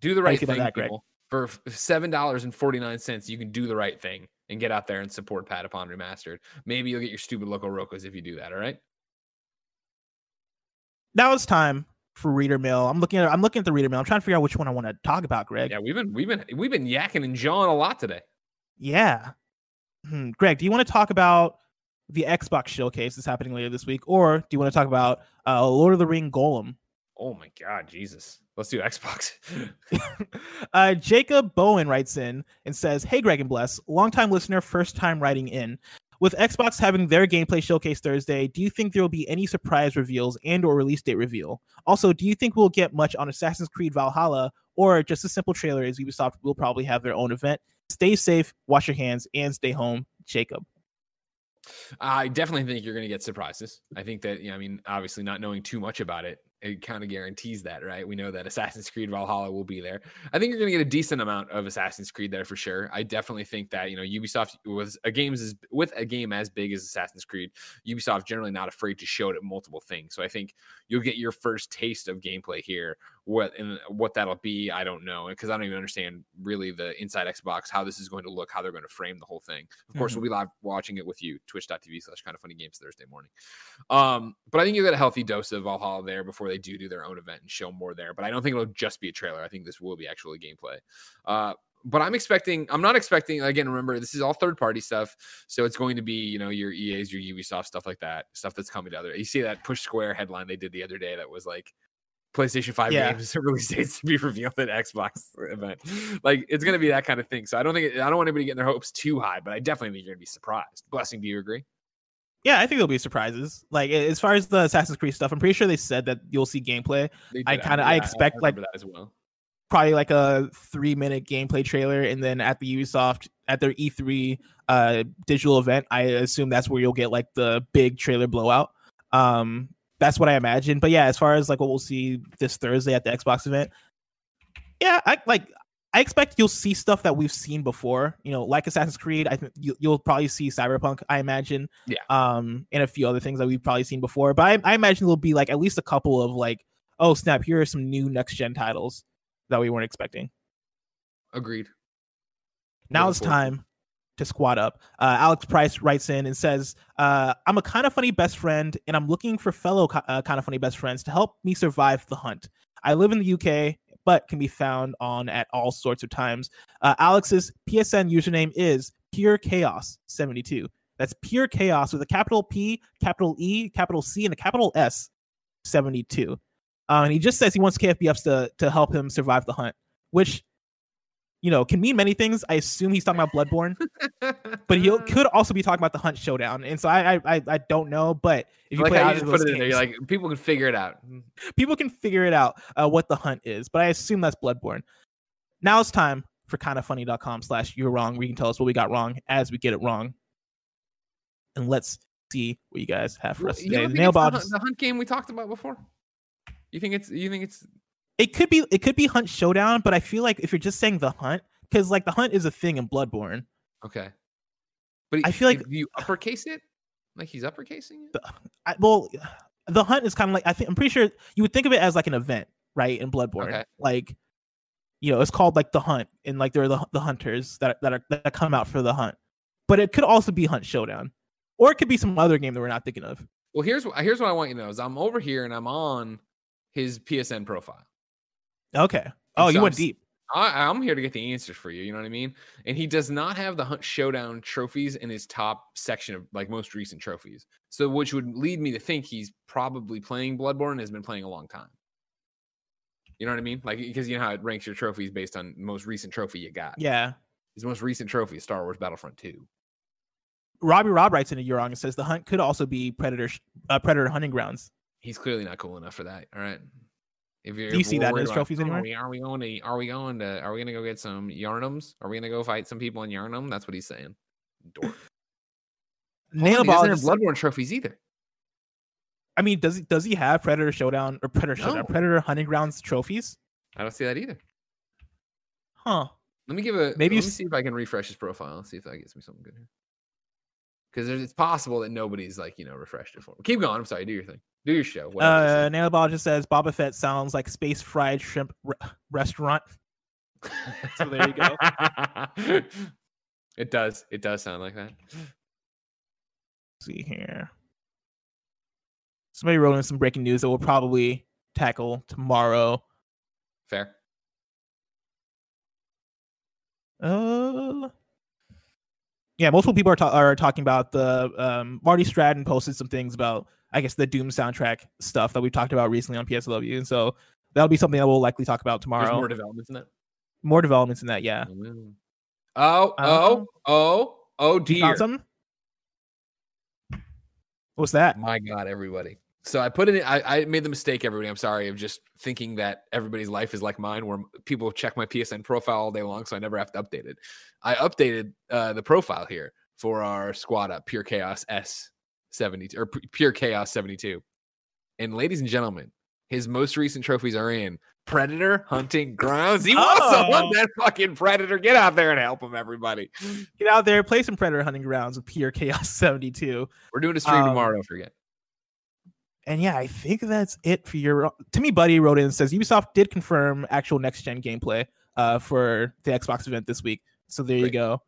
B: Do the right thing, that, people. For seven dollars and forty nine cents, you can do the right thing and get out there and support Patapon Remastered. Maybe you'll get your stupid local Rocos if you do that. All right.
A: Now it's time for reader mail. I'm looking at I'm looking at the reader mail. I'm trying to figure out which one I want to talk about, Greg.
B: Yeah, we've been we've been we've been yakking and jawing a lot today.
A: Yeah. Hmm. Greg, do you want to talk about the Xbox showcase that's happening later this week, or do you want to talk about uh, Lord of the Ring Gollum?
B: Oh my God, Jesus! Let's do Xbox.
A: uh, Jacob Bowen writes in and says, "Hey, Greg and Bless, longtime listener, first time writing in. With Xbox having their gameplay showcase Thursday, do you think there will be any surprise reveals and or release date reveal? Also, do you think we'll get much on Assassin's Creed Valhalla or just a simple trailer as Ubisoft will probably have their own event? Stay safe, wash your hands, and stay home. Jacob.
B: I definitely think you're going to get surprises. I think that, you know, I mean, obviously not knowing too much about it, it kind of guarantees that, right? We know that Assassin's Creed Valhalla will be there. I think you're going to get a decent amount of Assassin's Creed there for sure. I definitely think that you know Ubisoft was a game as with a game as big as Assassin's Creed, Ubisoft generally not afraid to show it at multiple things. So I think you'll get your first taste of gameplay here. What and what that'll be, I don't know, because I don't even understand really the inside Xbox how this is going to look, how they're going to frame the whole thing. Of mm-hmm. course, we'll be live watching it with you, twitch.tv slash kind of funny games Thursday morning. Um, but I think you get a healthy dose of Valhalla there before they do do their own event and show more there. But I don't think it'll just be a trailer. I think this will be actually gameplay. Uh, but I'm expecting, I'm not expecting, again, remember, this is all third party stuff. So it's going to be, you know, your EAs, your Ubisoft, stuff like that, stuff that's coming to other. You see that Push Square headline they did the other day that was like, PlayStation 5 yeah. games release dates to be revealed at Xbox event. Like it's gonna be that kind of thing. So I don't think it, I don't want anybody getting their hopes too high, but I definitely think you're gonna be surprised. Blessing, do you agree?
A: Yeah, I think there'll be surprises. Like as far as the Assassin's Creed stuff, I'm pretty sure they said that you'll see gameplay. I kind of I expect I like that as well. Probably like a three minute gameplay trailer, and then at the Ubisoft at their E3 uh, digital event, I assume that's where you'll get like the big trailer blowout. Um, that's what I imagine. But yeah, as far as like what we'll see this Thursday at the Xbox event, yeah, I like I expect you'll see stuff that we've seen before. You know, like Assassin's Creed. I think you, will probably see Cyberpunk. I imagine.
B: Yeah.
A: Um, and a few other things that we've probably seen before. But I, I imagine there'll be like at least a couple of like, oh snap! Here are some new next gen titles that we weren't expecting.
B: Agreed.
A: Now it's time to squat up. Uh, Alex Price writes in and says, uh, "I'm a kind of funny best friend, and I'm looking for fellow uh, kind of funny best friends to help me survive the hunt. I live in the UK, but can be found on at all sorts of times. Uh, Alex's PSN username is Pure Chaos 72. That's Pure Chaos with a capital P, capital E, capital C, and a capital S 72. Uh, and he just says he wants KFB ups to, to help him survive the hunt, which you know, can mean many things. I assume he's talking about Bloodborne, but he could also be talking about the Hunt Showdown. And so I I I don't know, but
B: if you like play how you just put it games, in there, like people can figure it out.
A: People can figure it out uh, what the Hunt is, but I assume that's Bloodborne. Now it's time for kindafunny.com slash you're wrong where you can tell us what we got wrong as we get it wrong. And let's see what you guys have for us today.
B: Nail the, the hunt game we talked about before. You think it's you think it's
A: it could be it could be Hunt Showdown, but I feel like if you're just saying the Hunt, because like the Hunt is a thing in Bloodborne.
B: Okay, but I feel like you uppercase it, like he's uppercasing it.
A: The, I, well, the Hunt is kind of like I think I'm pretty sure you would think of it as like an event, right? In Bloodborne, okay. like you know, it's called like the Hunt, and like there are the the hunters that that are that come out for the Hunt, but it could also be Hunt Showdown, or it could be some other game that we're not thinking of.
B: Well, here's here's what I want you to know: is I'm over here and I'm on his PSN profile.
A: Okay. Oh, so you went I'm, deep.
B: I, am here to get the answers for you. You know what I mean? And he does not have the Hunt Showdown trophies in his top section of like most recent trophies. So, which would lead me to think he's probably playing Bloodborne and has been playing a long time. You know what I mean? Like because you know how it ranks your trophies based on most recent trophy you got.
A: Yeah.
B: His most recent trophy is Star Wars Battlefront 2.
A: Robbie Rob writes in a You're Wrong and says the hunt could also be predator uh, predator hunting grounds.
B: He's clearly not cool enough for that. All right.
A: If you're, Do you see that in his trophies anymore? Are
B: we, are we, going to? Are we going to? Are we going to go get some Yharnams? Are we going to go fight some people in Yharnam? That's what he's saying. Dork. Nailball doesn't have Bloodborne trophies either.
A: I mean, does he does he have Predator Showdown or Predator no. Showdown, Predator Hunting Grounds trophies?
B: I don't see that either.
A: Huh.
B: Let me give a maybe let me see if I can refresh his profile. See if that gets me something good here. Because it's possible that nobody's like you know refreshed it for me. Keep going. I'm sorry. Do your thing. Do your show.
A: Uh, Nailball just says Boba Fett sounds like space fried shrimp restaurant. so there you go.
B: it does. It does sound like that. Let's
A: see here somebody wrote in some breaking news that we'll probably tackle tomorrow.
B: Fair.
A: Uh, yeah, multiple people are ta- are talking about the um, Marty Stratton posted some things about I guess the Doom soundtrack stuff that we talked about recently on PSLW, and so that'll be something that we'll likely talk about tomorrow. There's
B: more developments in that.
A: More developments in that, yeah.
B: Oh, oh, oh, oh, dear.
A: Something? What's that?
B: My God, everybody. So I put it in, I, I made the mistake, everybody. I'm sorry, of just thinking that everybody's life is like mine, where people check my PSN profile all day long, so I never have to update it. I updated uh, the profile here for our squad up, Pure Chaos S72 or Pure Chaos 72. And ladies and gentlemen, his most recent trophies are in Predator Hunting Grounds. He wants oh. won that fucking Predator. Get out there and help him, everybody.
A: Get out there, play some Predator Hunting Grounds with Pure Chaos 72.
B: We're doing a stream um, tomorrow, don't forget.
A: And yeah, I think that's it for your. Timmy Buddy wrote in and says Ubisoft did confirm actual next gen gameplay uh, for the Xbox event this week. So there Great. you go.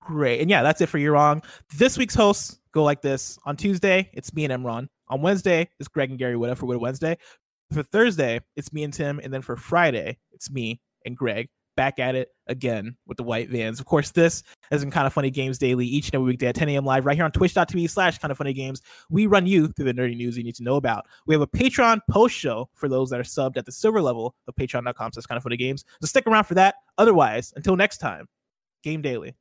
A: Great. And yeah, that's it for You're Wrong. This week's hosts go like this. On Tuesday, it's me and Imran. On Wednesday, it's Greg and Gary Whitta for Whitta Wednesday. For Thursday, it's me and Tim. And then for Friday, it's me and Greg back at it again with the white vans. Of course, this has been kind of funny games daily each and every weekday at 10 a.m. live right here on twitch.tv slash kind of funny games. We run you through the nerdy news you need to know about. We have a Patreon post show for those that are subbed at the silver level of patreon.com slash kind of funny games. So stick around for that. Otherwise, until next time, game daily.